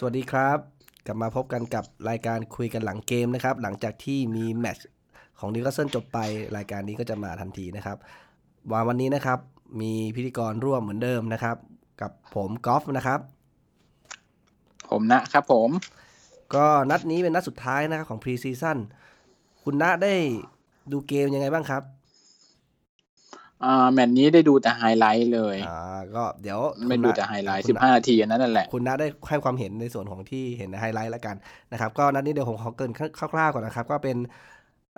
สวัสดีครับ กลับมาพบกันกับรายการคุยกันหลังเกมนะครับ หลังจากที่มีแมตช์ของนิวคาสเซิลจบไปรายการนี้ก็จะมาทันทีนะครับวันวันนี้นะครับ มีพิธีกรร่วมเหมือนเดิมนะครับ กับผมกอล์ฟนะครับ ผมนะครับผม ก็นัดนี้เป็นนัดสุดท้ายนะครับของพรีซีซั่นคุณณัฐได้ดูเกมยังไงบ้างครับ อ่าแมตช์นี้ได้ดูแต่ไฮไลท์เลยอ่าก็เดี๋ยวไม่คุณดูณแต่ไฮไลท์คุสิณบณห้านาทีอันนั้นนั่นแหละ คุณณได้ให้ความเห็นในส่วนของที่เห็นในไฮไลท์แล้วกันนะครับ ก็นัดนี้เดี๋ยวผมขอเกรินคร่าวๆก่อนนะครับ ก็เป็น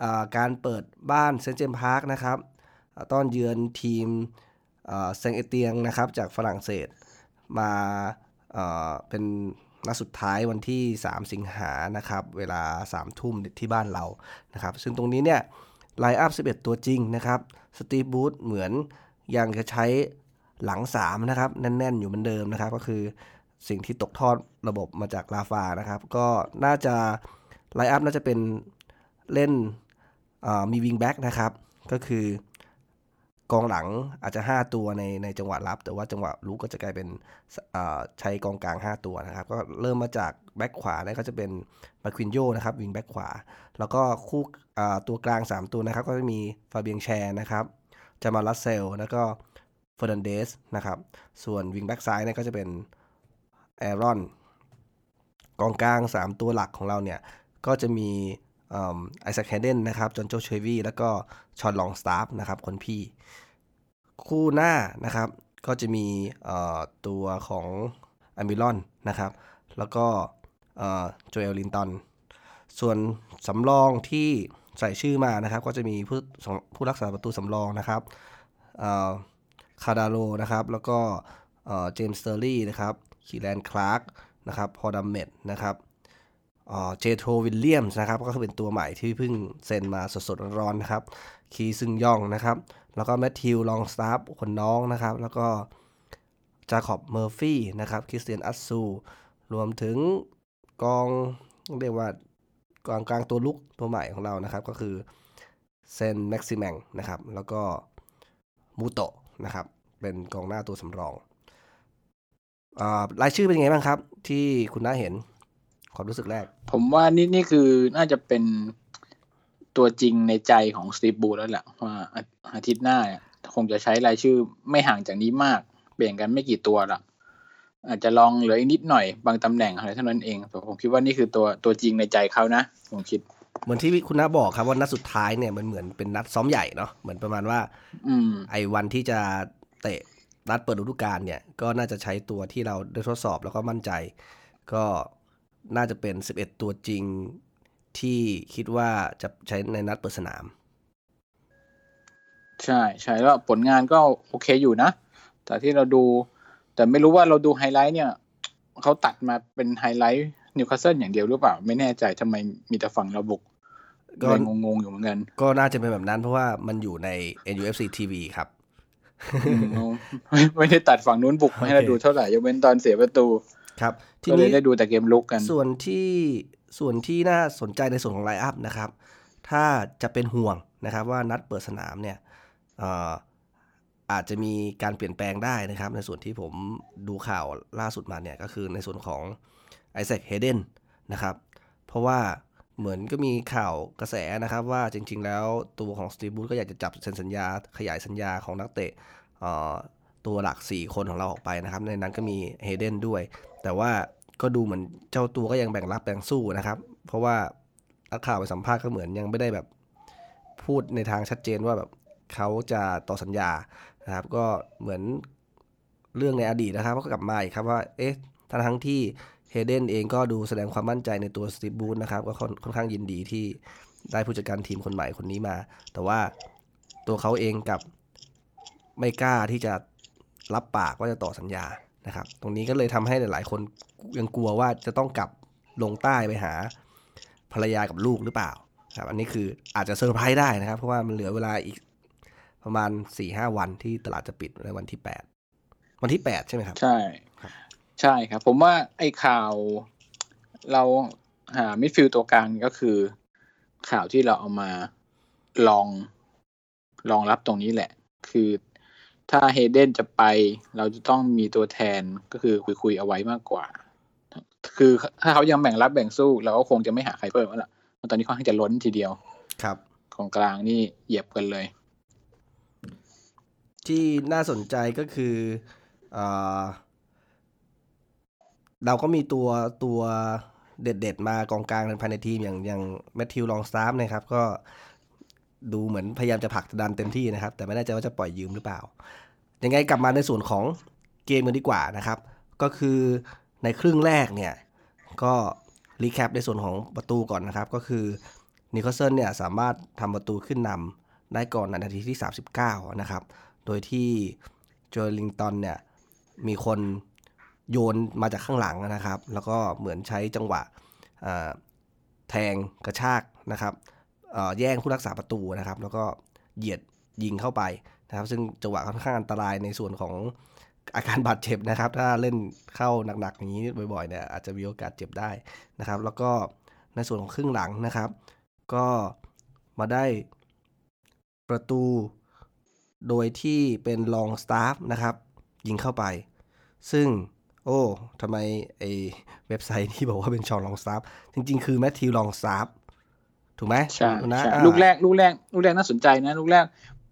อ่าการเปิดบ้านเซนต์เจมส์พาร์คนะครับอ่าต้อนเยือนทีมเซงเอเตียงนะครับ จากฝรั่งเศสมาเอ่อเป็นนัดสุดท้ายวันที่ 3 สิงหานะครับ เวลา 3 ทุ่มที่บ้านเรานะครับ ซึ่งตรงนี้เนี่ย ไลน์อัพ 11 ตัวจริงนะครับสตีฟบรูซเหมือนยังจะใช้หลัง 3 นะครับ แน่น ๆ อยู่เหมือนเดิมนะครับ ก็คือสิ่งที่ตกทอดระบบมาจากราฟานะครับ ก็น่าจะ line up น่าจะเป็นเล่นมีวิงแบ็กนะครับ ก็คือ กองหลังอาจจะ 5 ตัวในในจังหวะรับ แต่ว่าจังหวะรุกก็จะกลายเป็นใช้กองกลาง 5 ตัวนะครับ ก็เริ่มมาจากแบ็กขวาเนี่ยก็จะเป็นมานกีโยนะครับวิงแบ็กขวา แล้วก็คู่ตัวกลาง 3 ตัวนะครับ ก็จะมีฟาเบียนแชร์นะครับจามาลลาสเซลส์แล้วก็เฟอร์นันเดสนะครับ ส่วนวิงแบ็กซ้ายเนี่ยก็จะเป็นแอรอนกองกลาง 3 ตัวหลักของเราเนี่ยก็จะมี ไอแซคเฮเดนนะครับจอนโจเชลวีย์แล้วก็ฌอนลองสตาฟฟ์นะครับคนพี่ คู่หน้านะครับก็จะมีตัวของอัลมิรอนนะครับ แล้วก็โจเอลลินตันส่วนสำรองที่ใส่ชื่อมานะครับ ก็จะมีผู้ผู้รักษาประตูสำรองนะครับคาร์ลดาร์โลว์นะครับ แล้วก็เจมี่สเตอร์รี่นะครับเคียแรนคลาร์กนะครับพอลดัมเม็ตต์นะครับ เจโทรวิลเลมส์นะครับ ก็คือเป็นตัวใหม่ที่เพิ่งเซ็นมาสดๆร้อนๆนะครับ คีซองยองนะครับ แล้วก็แมทธิวลองสตาฟฟ์คนน้องนะครับ แล้วก็จาคอบเมอร์ฟี่นะครับคริสเตียนอัตซู รวมถึงกองเรียกว่ากองกลางตัวรุกตัวใหม่ของเรานะครับ ก็คือแซงต์แม็กซิแมงนะครับ แล้วก็มูโตะนะครับ เป็นกองหน้าตัวสำรองรายชื่อเป็นยังไงบ้างครับ ที่คุณณัฐเห็น ความรู้สึกแรก ผมว่านี่นี่คือน่าจะเป็นตัวจริงในใจของสตีฟบรูซแล้วแหละว่าอาทิตย์หน้าคงจะใช้รายชื่อไม่ห่างจากนี้มาก เปลี่ยนกันไม่กี่ตัวละอาจจะลองเหลืออีกนิดหน่อยบางตำแหน่งอะไรเท่านั้นเองแต่ผมคิดว่านี่คือตัวตัวจริงในใจเขานะผมคิดเหมือนที่คุณน้าบอกครับว่านัดสุดท้ายเนี่ยมันเหมือนเป็นนัดซ้อมใหญ่เนาะเหมือนประมาณว่า อืม ไอ้วันที่จะเตะนัดเปิดฤดูกาลเนี่ย ก็น่าจะใช้ตัวที่เราได้ทดสอบแล้วก็มั่นใจ ก็ น่าจะเป็น 11 ตัวจริงที่คิดว่าจะใช้ในนัดเปิดสนาม ใช่ใช่แล้วผลงานก็โอเคอยู่นะ แต่ที่เราดู แต่ไม่รู้ว่าเราดูไฮไลท์เนี่ยเขาตัดมาเป็นไฮไลท์นิวคาสเซิลอย่างเดียวหรือเปล่า ไม่แน่ใจทำไมมีแต่ฝั่งเราบุกก็เลยงงๆอยู่เหมือนกัน ก็น่าจะเป็นแบบนั้นเพราะว่ามันอยู่ใน NUFC TV ครับอืมไม่ไม่ได้ตัดฝั่งนู้นบุกให้เราโอเคดูเท่าไหร่ยกเว้นตอนเสียประตูครับ ทีก็เลยนี้ได้ดูแต่เกมลุกกัน ส่วนที่ส่วนที่น่าสนใจในส่วนของไลน์อัพนะครับ ถ้าจะเป็นห่วงนะครับว่านัดเปิดสนามเนี่ยเอ่ออาจจะมีการเปลี่ยนแปลงได้นะครับ ในส่วนที่ผมดูข่าวล่าสุดมาเนี่ยก็คือในส่วนของไอแซคเฮเดนนะครับ เพราะว่าเหมือนก็มีข่าวกระแสนะครับ ว่าจริง ๆ แล้วตัวของสตีบูธก็อยากจะจับเซ็นสัญญาขยายสัญญาของนักเตะเอ่อ ตัวหลัก 4 คนของเราออกไปนะครับ ในนั้นก็มีเฮเดนด้วย แต่ว่าก็ดูเหมือนเจ้าตัวก็ยังแบ่งรับแบ่งสู้นะครับ เพราะว่านักข่าวไปสัมภาษณ์ก็เหมือนยังไม่ได้แบบพูดในทางชัดเจนว่าแบบเขาจะต่อสัญญานะครับ ก็เหมือนเรื่องในอดีตนะครับก็กลับมาอีกครับว่าเอ๊ะทั้งทั้งที่เฮเดนเองก็ดูแสดงความมั่นใจในตัวสตีบูธนะครับก็ค่อนค่อนข้างยินดีที่ได้ผู้จัดการทีมคนใหม่คนนี้มา แต่ว่าตัวเขาเองกับไม่กล้าที่จะ รับปากว่าจะต่อสัญญานะครับ ตรงนี้ก็เลยทำให้หลาย ๆ คนยังกลัวว่าจะต้องกลับลงใต้ไปหาภรรยากับลูกหรือเปล่าครับอันนี้คืออาจจะเซอร์ไพรส์ได้นะครับ เพราะว่ามันเหลือเวลาอีกประมาณ4ี่ห้าวันที่ตลาดจะปิดในวันที่8วันที่8ใช่ไหมครับ ใช่ครับใช่ครับ ผมว่าไอ้ข่าวเราหามิดฟิลด์ตัวกลางก็คือ ข่าวที่เราเอามาลองลองรับตรงนี้แหละ คือ ถ้าเฮเดนจะไป เราจะต้องมีตัวแทนก็คือคุยคุยๆเอาไว้มากกว่า คือถ้าเขายังแบ่งรับแบ่งสู้เราก็คงจะไม่หาใครเพิ่มแล้วล่ะเพราะตอนนี้ค่อนข้างจะล้นทีเดียว ครับ ของกลางนี่เหยียบกันเลย ที่น่าสนใจก็คือเออเราก็มีตัวตัวเด็ดๆ มากองกลางภายในทีมอย่างอย่างแมทธิวลองสตาฟนะครับ ก็ ดูเหมือนพยายามจะผลักดันเต็มที่นะครับ แต่ไม่แน่ใจว่าจะปล่อยยืมหรือเปล่า ยังไงกลับมาในส่วนของเกมกันดีกว่านะครับ ก็คือในครึ่งแรกเนี่ยก็รีแคปในส่วนของประตูก่อนนะครับ ก็คือนิโคลเซนเนี่ยสามารถทำประตูขึ้นนำได้ก่อนในนาทีที่ 39 นะครับ โดยที่โจลิงตันเนี่ยมีคนโยนมาจากข้างหลังนะครับ แล้วก็เหมือนใช้จังหวะแทงกระชากนะครับ แย่งผู้รักษาประตูนะครับ แล้วก็เหยียดยิงเข้าไปนะครับ ซึ่งจังหวะค่อนข้างอันตรายในส่วนของอาการบาดเจ็บนะครับ ถ้าเล่นเข้าหนักๆอย่างนี้บ่อยๆเนี่ยอาจจะมีโอกาสเจ็บได้นะครับ แล้วก็ในส่วนของครึ่งหลังนะครับ ก็มาได้ประตู โดยที่เป็นลองสตาฟฟ์นะครับ ยิงเข้าไป ซึ่งโอ้ทำไมไอเว็บไซต์ที่บอกว่าเป็นฌอนลองสตาฟฟ์จริงๆ คือแมทธิวลองสตาฟฟ์ ถูกไหมใช่นะลูกแรกลูกแรกลูกแรกน่าสนใจนะ ลูกแรก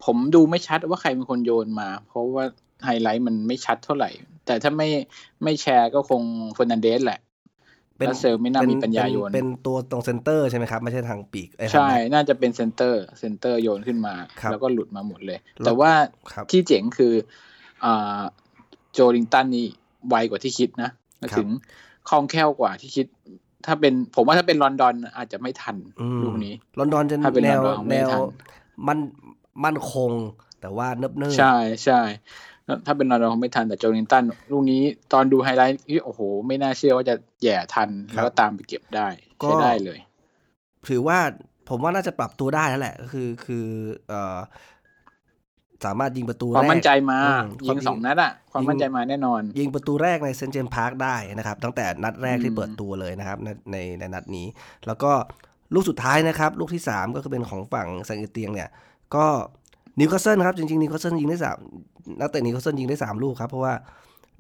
ผมดูไม่ชัดว่าใครเป็นคนโยนมา เพราะว่าไฮไลท์มันไม่ชัดเท่าไหร่ แต่ถ้าไม่ไม่แชร์ก็คงเฟอร์นันเดสแหละเป็นเซลไม่น่ามีปัญญาโยน เป็นตัวตรงเซนเตอร์ใช่ไหมครับ ไม่ใช่ทางปีกใช่ น่าจะเป็นเซนเตอร์เซนเตอร์โยนขึ้นมา แล้วก็หลุดมาหมดเลย แต่ว่าที่เจ๋งคืออ่าโจลิงตันนี่ไวกว่าที่คิดนะ ถึงคล่องแคล่วกว่าที่คิด ถ้าเป็นผมว่าถ้าเป็นลอนดอนอาจจะไม่ทันลูกนี้ ลอนดอนจะแนวแนวมันมันคงแต่ว่าเนิบเนิบใช่ใช่ถ้าเป็นนอนเราไม่ทันแต่โจลินตันลูกนี้ตอนดูไฮไลท์โอ้โห ไม่น่าเชื่อว่าจะแย่งทัน แล้วก็ตามไปเก็บได้ใช้ได้เลย ถือว่าผมว่าน่าจะปรับตัวได้แล้วแหละก็คือคือเอ่อ สามารถยิงประตูความมั่นใจมา ยิงสองนัดอะ ความมั่นใจมาแน่นอน ยิงประตูแรกในเซนต์เจมส์พาร์คได้นะครับ ตั้งแต่นัดแรกที่เปิดตัวเลยนะครับในในในนัดนี้ แล้วก็ลูกสุดท้ายนะครับ ลูกที่สามก็คือเป็นของฝั่งแซงต์เอเตียนเนี่ย ก็นิวคาสเซิลครับ จริงๆนิวคาสเซิลยิงได้สามนักเตะนิวคาสเซิลยิงได้สามลูกครับ เพราะว่า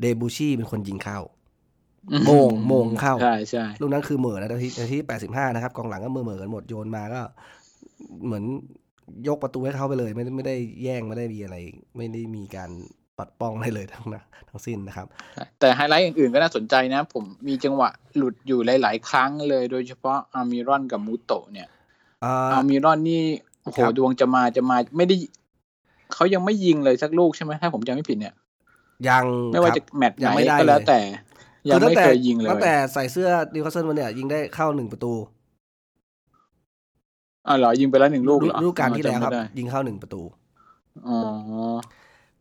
เดบูชี่เป็นคนยิงเข้าโหม่งโหม่งเข้าใช่ใช่ลูกนั้นคือเหม่อนะนาทีนาทีแปดสิบห้านะครับกองหลังก็เมื่อเหม่อกันหมดโยนมาก็ เหมือน ยกประตูให้เขาไปเลย ไม่ไม่ได้แย่งไม่ได้มีอะไร ไม่ได้มีการปัดป้องอะไรเลยทั้งนั้นทั้งสิ้นนะครับ แต่ไฮไลท์อื่นๆก็น่าสนใจนะ ผมมีจังหวะหลุดอยู่หลาย ๆ ครั้งเลยโดยเฉพาะอัลมิรอนกับมูโตะเนี่ยอัลมิรอนนี่โอ้โหดวงจะมาจะมาไม่ได้เขายังไม่ยิงเลยสักลูกใช่ไหมถ้าผมจำไม่ผิดเนี่ย ยังไม่ว่าจะแมตช์ไหนก็แล้วแต่ยังไม่เคยยิงเลยตั้งแต่ใส่เสื้อนิวคาสเซิลมาเนี่ย ยิงได้เข้าหนึ่งประตู อ๋อเหรอยิงไปแล้วหนึ่งลูกลูกการที่แล้วครับ ยิงเข้าหนึ่งประตูอ๋อ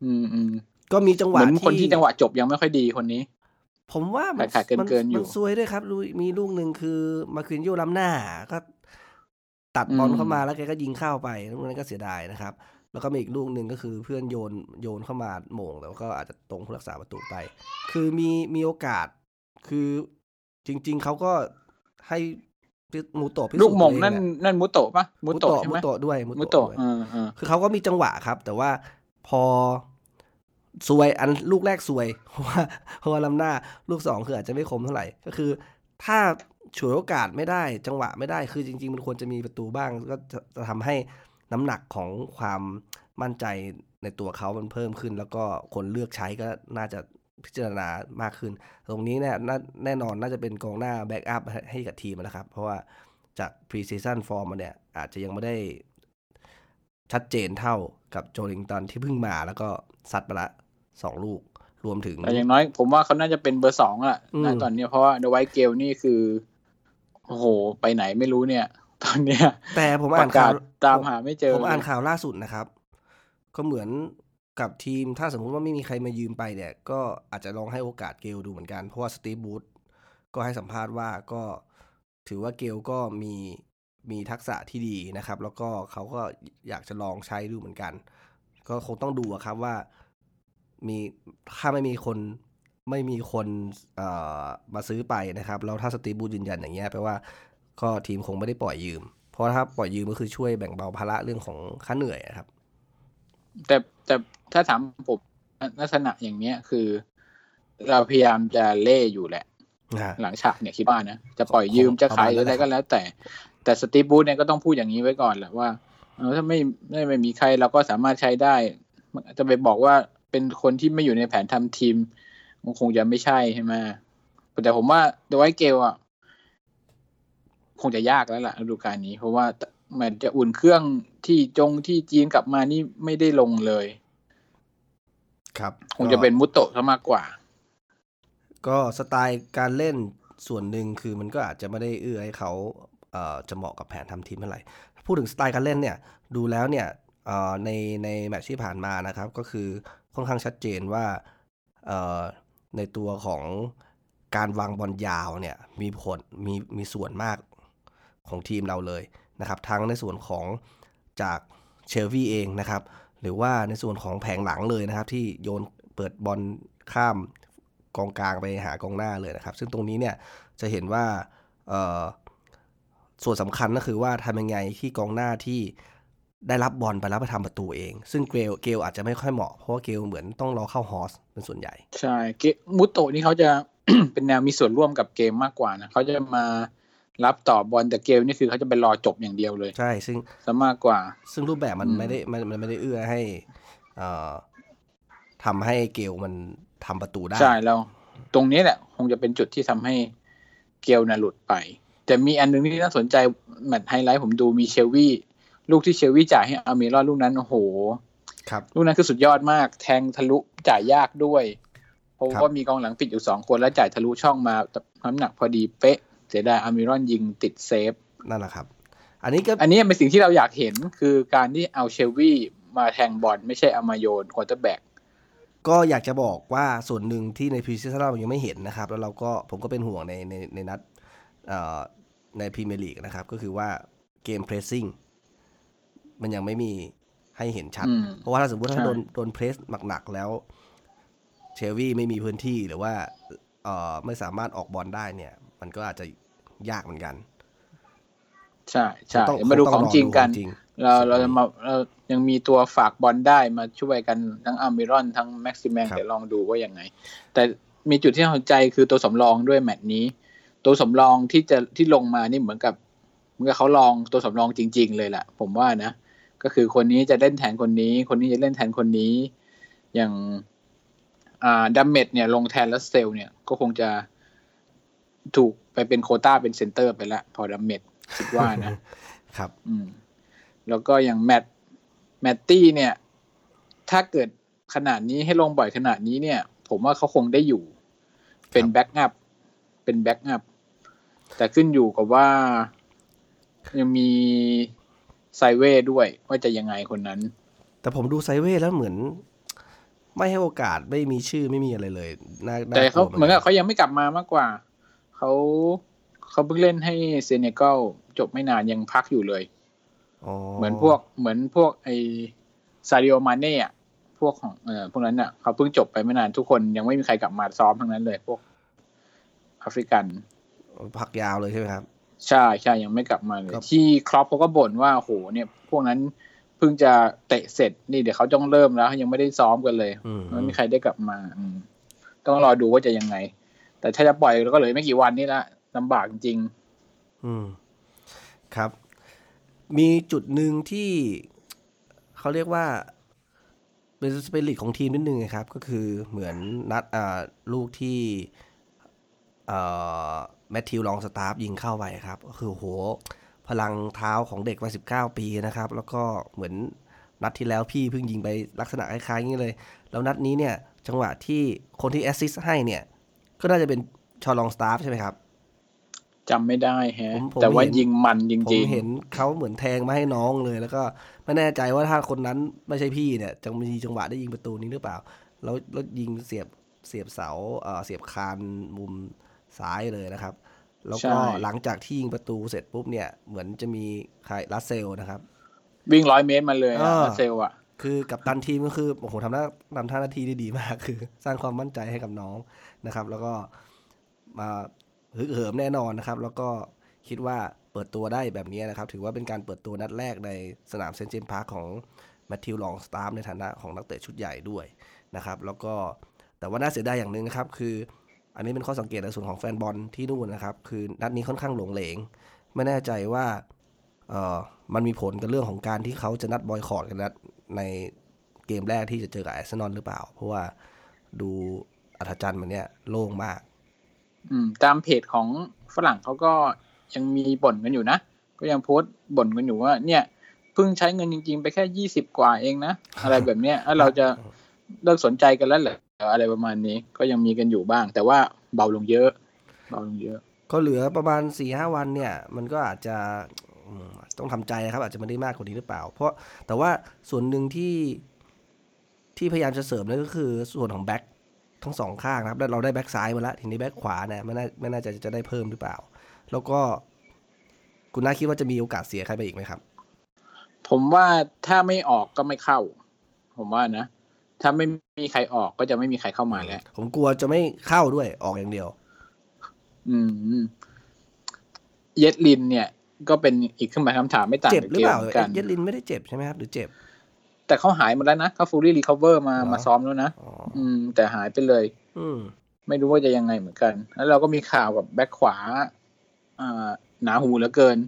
อืมอืมก็มีจังหวะเหมือนคนที่จังหวะจบยังไม่ค่อยดีคนนี้ ผมว่ามันขาดเกินเกินอยู่มันซวยด้วยครับมีลูกหนึ่งคือมาคืนโยล้ำหน้าก็ตัดบอลเข้ามาแล้วแกก็ยิงเข้าไปลูกนั้นก็เสียดายนะครับ แล้วก็มีอีกลูกหนึ่งก็คือเพื่อนโยนโยนเข้ามาโมงแล้วก็อาจจะตรงผู้รักษาประตูไป คือมีมีโอกาสคือจริง ๆเขาก็ให้ มูโตะพิสูจน์ลูกมงนั่นนั่นมูโตะปะมูโตะใช่ไหมมูโตะด้วยมูโตะคือเขาก็มีจังหวะครับ แต่ว่าพอสวยอันลูกแรกสวยเพราะว่าเพราะว่าลำหน้าลูกสองคืออาจจะไม่คมเท่าไหร่ ก็คือ ถ้าฉวยโอกาสไม่ได้ จังหวะไม่ได้คือจริง ๆ มันควรจะมีประตูบ้าง ก็จะทำให้น้ำหนักของความมั่นใจในตัวเขามันเพิ่มขึ้น แล้วก็คนเลือกใช้ก็น่าจะ พิจารณามากขึ้น ตรงนี้เนี่ยแน่นอนน่าจะเป็นกองหน้า backup ให้กับทีมนะครับ เพราะว่าจาก pre-season ฟอร์มมาเนี่ย อาจจะยังไม่ได้ชัดเจนเท่ากับโจเอลินตันที่เพิ่งมาแล้วก็ซัดไปละสองลูกรวมถึงแต่อย่างน้อยผมว่าเขาน่าจะเป็นเบอร์สองอะนะตอนนี้เพราะว่าเดอะไวท์เกลนี่คือ โอ้โห ไปไหนไม่รู้เนี่ย ตอนเนี้ย แต่ผมอ่านข่าวตามหาไม่เจอ ผมอ่านข่าวล่าสุดนะครับ ก็เหมือน กับทีมถ้าสมมุติว่าไม่มีใครมายืมไปเนี่ย ก็อาจจะลองให้โอกาสเกลดูเหมือนกัน เพราะว่าสตีฟ บรูซก็ให้สัมภาษณ์ว่าก็ถือว่าเกลก็มีมีทักษะที่ดีนะครับ แล้วก็เขาก็อยากจะลองใช้ดูเหมือนกัน ก็คงต้องดูครับว่ามีถ้าไม่มีคนไม่มีคนมาซื้อไปนะครับแล้วถ้าสตีบูธยืนยันอย่างเงี้ยแปลว่าก็ทีมคงไม่ได้ปล่อยยืม เพราะถ้าปล่อยยืมก็คือช่วยแบ่งเบาภาระเรื่องของค่าเหนื่อยครับ แต่แต่ ถ้าถามผมลักษณะอย่างเนี้ยคือ เราพยายามจะเล่อยู่แหละนะฮะหลังฉากเนี่ยคิดว่านะ จะปล่อยยืมจะขายหรืออะไรก็แล้ว แต่แต่สตีฟบูธเนี่ยก็ต้องพูดอย่างนี้ไว้ก่อนแหละว่าเออถ้าไม่ไม่ไม่มีใครเราก็สามารถใช้ได้มันจะไปบอกว่าเป็นคนที่ไม่อยู่ในแผนทำทีมมันคงจะไม่ใช่ใช่ไหมแต่ผมว่าเดวไวเกลอะคงจะยากแล้วล่ะฤดูกาลนี้ เพราะว่ามันจะอุ่นเครื่องที่จงที่จีนกลับมานี่ไม่ได้ลงเลย ครับคงจะเป็นมุตโตะซะมากกว่า ก็สไตล์การเล่นส่วนหนึ่งคือมันก็อาจจะไม่ได้เอื้อให้เขาเอ่อจะเหมาะกับแผนทำทีมเท่าไหร่พูดถึงสไตล์การเล่นเนี่ย ดูแล้วเนี่ยเอ่อในในแมตช์ที่ผ่านมานะครับ ก็คือค่อนข้างชัดเจนว่าเอ่อในตัวของการวางบอลยาวเนี่ยมีผลมีมีส่วนมากของทีมเราเลยนะครับ ทั้งในส่วนของจากเชลวีเองนะครับ หรือว่าในส่วนของแผงหลังเลยนะครับ ที่โยนเปิดบอลข้ามกองกลางไปหากองหน้าเลยนะครับ ซึ่งตรงนี้เนี่ยจะเห็นว่าส่วนสำคัญก็คือว่าทำยังไงที่กองหน้าที่ได้รับบอลไปแล้วไปทำประตูเอง ซึ่งเกลเกลอาจจะไม่ค่อยเหมาะเพราะว่าเกลเหมือนต้องรอเข้าฮอสเป็นส่วนใหญ่ ใช่เกมุตโตนี่เขาจะเป็นแนวมีส่วนร่วมกับเกมมากกว่านะเขาจะมา รับต่อบอลแต่เกมนี่คือเขาจะไปรอจบอย่างเดียวเลย ใช่ ซึ่งซะมากกว่า ซึ่งรูปแบบมันอืมไม่ได้มันมันไม่ได้เอื้อให้เอ่อทำให้เกลมันทำประตูได้ใช่แล้วตรงนี้แหละ คงจะเป็นจุดที่ทำให้เกลน่ะหลุดไป แต่มีอันหนึงที่น่าสนใจแมตช์ไฮไลท์ผมดูมีเชลวี่ลูกที่เชลวี่จ่ายให้อามิรอนลูกนั้นโอ้โห ครับ ลูกนั้นคือสุดยอดมาก แทงทะลุจ่ายยากด้วยเพราะครับว่ามีกองหลังปิดอยู่สองคนแล้วจ่ายทะลุช่องมาน้ำหนักพอดีเป๊ะ เสียดายอัลมิรอนยิงติดเซฟนั่นแหละครับ อันนี้ก็อันนี้เป็นสิ่งที่เราอยากเห็นคือการที่เอาเชลวี่มาแทงบอลไม่ใช่เอามาโยน quarterbackก็อยากจะบอกว่าส่วนหนึ่งที่ใน pre-season เรายังไม่เห็นนะครับ แล้วเราก็ผมก็เป็นห่วงในในในนัดเอ่อในพรีเมียร์ลีกนะครับ ก็คือว่าเกม pressing มันยังไม่มีให้เห็นชัดอืมเพราะว่าถ้าสมมติถ้าใช่โดนโดน press หนักๆแล้ว เชลวี่ไม่มีพื้นที่หรือว่าเอ่อไม่สามารถออกบอลได้เนี่ย มันก็อาจจะยากเหมือนกัน ใช่ใช่ต้องเดี๋ยวมาดูต้ของจริงกันจริงเราส่วนเรานี้จะมาเรายังมีตัวฝากบอลได้มาช่วยกันทั้งอามิรอนทั้งแม็กซิแมนครับเดี๋ยวลองดูว่ายังไง แต่มีจุดที่น่าสนใจคือตัวสำรองด้วยแมตช์นี้ ตัวสำรองที่จะที่ลงมานี่เหมือนกับเหมือนกับเขาลองตัวสำรองจริง ๆ เลยแหละผมว่านะก็คือคนนี้จะเล่นแทนคนนี้ คนนี้จะเล่นแทนคนนี้ อย่างอ่าดัมเมดเนี่ยลงแทนลัสเซลเนี่ยก็คงจะ ถูกไปเป็นโควต้าเป็นเซนเตอร์ไปแล้วพอดัมเมดคิดว่านะครับ อืม แล้วก็อย่างแมตแมตตี้เนี่ย ถ้าเกิดขนาดนี้ให้ลงบ่อยขนาดนี้เนี่ย ผมว่าเขาคงได้อยู่ เป็นครับแบ็กอัพเป็นแบ็กอัพแต่ขึ้นอยู่กับว่ายังมีไซเว่ด้วยว่าจะยังไงคนนั้น แต่ผมดูไซเว่แล้วเหมือน ไม่ให้โอกาสไม่มีชื่อไม่มีอะไรเลยน่าน่แต่เขากลัวเหมือนกับเขายังไม่กลับมามากกว่า เขาเขาเพิ่งเล่นให้เซเนกัลจบไม่นานยังพักอยู่เลยอ๋อเหมือนพวกเหมือนพวกไอซาริโอมาเน่อะพวกของเออพวกนั้นอะเขาเพิ่งจบไปไม่นานทุกคนยังไม่มีใครกลับมาซ้อมทั้งนั้นเลย พวกแอฟริกัน พักยาวเลยใช่ไหมครับ ใช่ใช่ยังไม่กลับมาเลยครับที่ครอปเขาก็บ่นว่าโหเนี่ย พวกนั้นเพิ่งจะเตะเสร็จนี่เดี๋ยวเขาต้องเริ่มแล้วยังไม่ได้ซ้อมกันเลยอืมไม่มีใครได้กลับมาอืมต้องรอดูว่าจะยังไง แต่ถ้าจะปล่อยแล้วก็เหลยไม่กี่วันนี่ละลำบากจริง อืม ครับ มีจุดหนึ่งที่เขาเรียกว่าเป็นสเปริตของทีมนิดนึงครับ ก็คือเหมือนนัดลูกที่แมทธิวลองสตาร์ฟยิงเข้าไปครับ ก็คือโห พลังเท้าของเด็กวัยสิบเก้าปีนะครับ แล้วก็เหมือนนัดที่แล้วพี่เพิ่งยิงไปลักษณะคล้ายๆอย่างนี้เลย แล้วนัดนี้เนี่ย จังหวะที่คนที่แอสซิสต์ให้เนี่ย ก็น่าจะเป็นชอลองสตาร์ฟใช่ไหมครับๆจำไม่ได้แฮะผมผมแต่ว่าเห็นยิงมันจผริมงเห็นเขาเหมือนแทงมาให้น้องเลย แล้วก็ไม่แน่ใจว่าถ้าคนนั้นไม่ใช่พี่เนี่ยจะมีจังหวะได้ยิงประตูนี้หรือเปล่า แล้วแล้วยิงเสียบเสียบเสาเอ่อเสียบคานมุมซ้ายเลยนะครับ แล้วก็หลังจากที่ยิงประตูเสร็จปุ๊บเนี่ย เหมือนจะมีใครลัสเซลนะครับๆวิ่งร้อยเมตรมาเลยเออะอลาเซลอะคือกับตันทีมก็คือโอ้โหทำหน้าทำท่าหน้าที่ได้ดีมาก คือ สร้างความมั่นใจให้กับน้อง นะครับ แล้วก็มาฮึกเหิมแน่นอนนะครับ แล้วก็คิดว่าเปิดตัวได้แบบนี้นะครับ ถือว่าเป็นการเปิดตัวนัดแรกในสนามเซนต์เจมส์พาร์คของแมทธิวลองสตาฟฟ์ในฐานะของนักเตะชุดใหญ่ด้วยนะครับ แล้วก็แต่ว่าน่าเสียดายอย่างหนึ่งนะครับ คือ อันนี้เป็นข้อสังเกตในส่วนของแฟนบอลที่นู่นนะครับ คือนัดนี้ค่อนข้างโหรงเหรง ไม่แน่ใจว่าเออมันมีผลกับเรื่องของการที่เขาจะนัดบอยคอตกันนัดในเกมแรกที่จะเจอกับอาร์เซนอลหรือเปล่า เพราะว่าดู อัฒจันทร์มันเนี่ยโล่งมาก อืม ตามเพจของฝรั่งเขาก็ยังมีบ่นกันอยู่นะ ก็ยังโพสต์บ่นกันอยู่ว่า เนี่ยเพิ่งใช้เงินจริง ๆ ไปแค่ยี่สิบกว่าเองนะ อะไรแบบเนี้ยแล้วเราจะเลิกสนใจกันแล้วเหรออะไรประมาณนี้ก็ยังมีกันอยู่บ้าง แต่ว่าเบาลงเยอะ เบาลงเยอะ ก็เหลือประมาณ4ี่ห้าวันเนี่ย มันก็อาจจะอืมต้องทำใจนะครับ อาจจะไม่ได้มากกว่านี้หรือเปล่า เพราะแต่ว่าส่วนหนึ่งที่ที่พยายามจะเสริมนั่นก็คือส่วนของแบ็ค ทั้งสองข้างนะครับแล้วเราได้แบ็คซ้ายมาแล้วทีนี้แบ็คขวาเนี่ยไม่น่าไม่น่าจะจะได้เพิ่มหรือเปล่า แล้วก็คุณน่าคิดว่าจะมีโอกาสเสียใครไปอีกไหมครับ ผมว่าถ้าไม่ออกก็ไม่เข้า ผมว่านะ ถ้าไม่มีใครออกก็จะไม่มีใครเข้ามาแล้ว ผมกลัวจะไม่เข้าด้วยออกอย่างเดียว อืม เยดลินเนี่ย ก็เป็นอีกขึ้นมาคำถามไม่ต่างเจ็บจากหรือเกเปมล่าเหมือนกันเยดลินไม่ได้เจ็บใช่ไหมครับ หรือเจ็บ แต่เขาหายหมดแล้วนะเขา fully recover มาเหรอมาซ้อมแล้วนะอ๋ออืม แต่หายไปเลย อืมไม่รู้ว่าจะยังไงเหมือนกัน แล้วเราก็มีข่าวกับแบ็คขวาอ่าหนาหูเหลือเกิน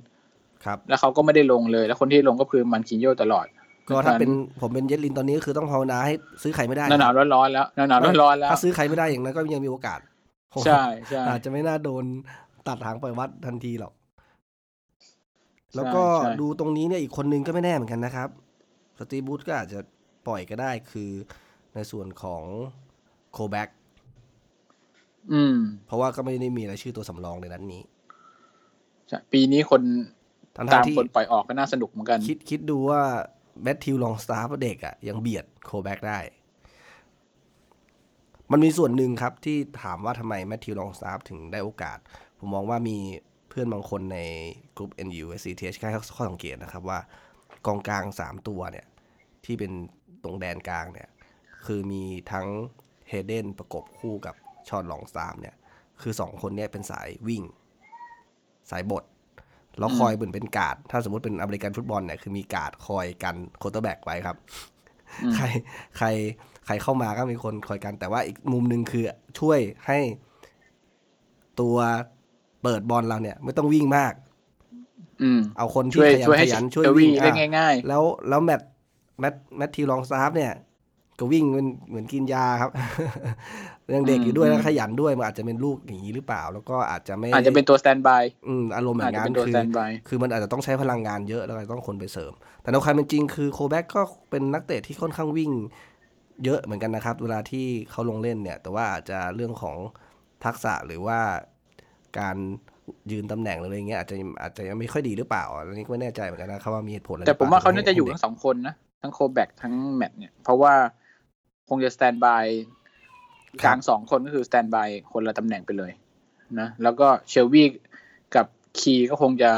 ครับ แล้วเขาก็ไม่ได้ลงเลย แล้วคนที่ลงก็คือมันกิโย่ตลอด ก็ถ้าเป็นผมเป็นเยดลินตอนนี้ก็คือต้องภาวนาให้ซื้อใครไม่ได้หนาวๆร้อนๆแล้วหนาวๆร้อนๆแล้ว ถ้าซื้อใครไม่ได้อย่างนั้นก็ยังมีโอกาส ใช่ใช่อาจจะไม่น่าโดนตัดหางปล่อยวัดทันทีหรอก แล้วก็ใช่ดูตรงนี้เนี่ยอีกคนนึงก็ไม่แน่เหมือนกันนะครับ สตีฟ บรูซก็อาจจะปล่อยก็ได้คือในส่วนของโคลแบ็กอืม เพราะว่าก็ไม่ได้มีรายชื่อตัวสำรองในนั้นนี้ใช่ปีนี้คนทั้งตามๆที่คนปล่อยออกก็น่าสนุกเหมือนกัน คิดคิดดูว่าแมทธิวลองสตาฟฟ์เด็กอะ่ะ ยังเบียดโคลแบ็กได้ มันมีส่วนหนึ่งครับที่ถามว่าทำไมแมทธิวลองสตาฟฟ์ถึงได้โอกาส ผมมองว่ามีเพื่อนบางคนในกลุ่ม NUSCTH แค่ข้อสังเกตนะครับว่า กองกลาง3ตัวเนี่ย ที่เป็นตรงแดนกลางเนี่ย คือมีทั้งเฮเดนประกบคู่กับชอนลองสตาฟฟ์เนี่ย คือสองคนเนี่ยเป็นสายวิ่ง สายบดแล้วคอยเหมือนเป็นการ์ดถ้าสมมติเป็นอเมริกันฟุตบอลเนี่ยคือมีการ์ดคอยกัน quarterback ไว้ครับอืมใครใครใครเข้ามาก็มีคนคอยกัน แต่ว่าอีกมุมหนึ่งคือช่วยให้ตัวเปิดบอลเราเนี่ย ไม่ต้องวิ่งมาก อืมเอาคนที่ช่วยขยันช่วยขให้ยันช่ช่ววยยวิ่วิ่งงได้อะง่ายแล้วแล้วแมต แมตแมตทีลองสตาฟเนี่ย ก็วิ่งเหมือนเหมือนกินยาครับยังเด็กอยู่ด้วยแล้วขยันด้วยมันอาจจะเป็นลูกอย่างนี้หรือเปล่า แล้วก็อาจจะไม่ๆอาจจะเป็นตัวสแตนบายอืมอารมณ์แบอาจบจะนั้เป็นนตัวคืสอแตนบายคือมันอาจจะต้องใช้พลังงานเยอะแล้วก็ต้องคนไปเสริม แต่ในความเป็นจริงคือโคแบ็กก็เป็นนักเตะที่ค่อนข้างวิ่งเยอะเหมือนกันนะครับ เวลาที่เขาลงเล่นเนี่ย แต่ว่าอาจจะเรื่องของทักษะหรือว่าการยืนตำแหน่งหรืออะไรเงี้ยอาจจะอาจจะยังไม่ค่อยดีหรือเปล่าอันนี้ก็ไม่แน่ใจเหมือนกันนะครับว่ามีเหตุผลอะไรแต่ผมว่าเขาน่าจะอยู่หรืทั้ปงสองคนนะ ทั้งโคลแบ็กทั้งแมตต์เนี่ย เพราะว่าคงจะ standby กลางสองคนก็คือ standby คนละตำแหน่งไปเลยนะแล้วก็เชลวีย์กับคีก็คงจะ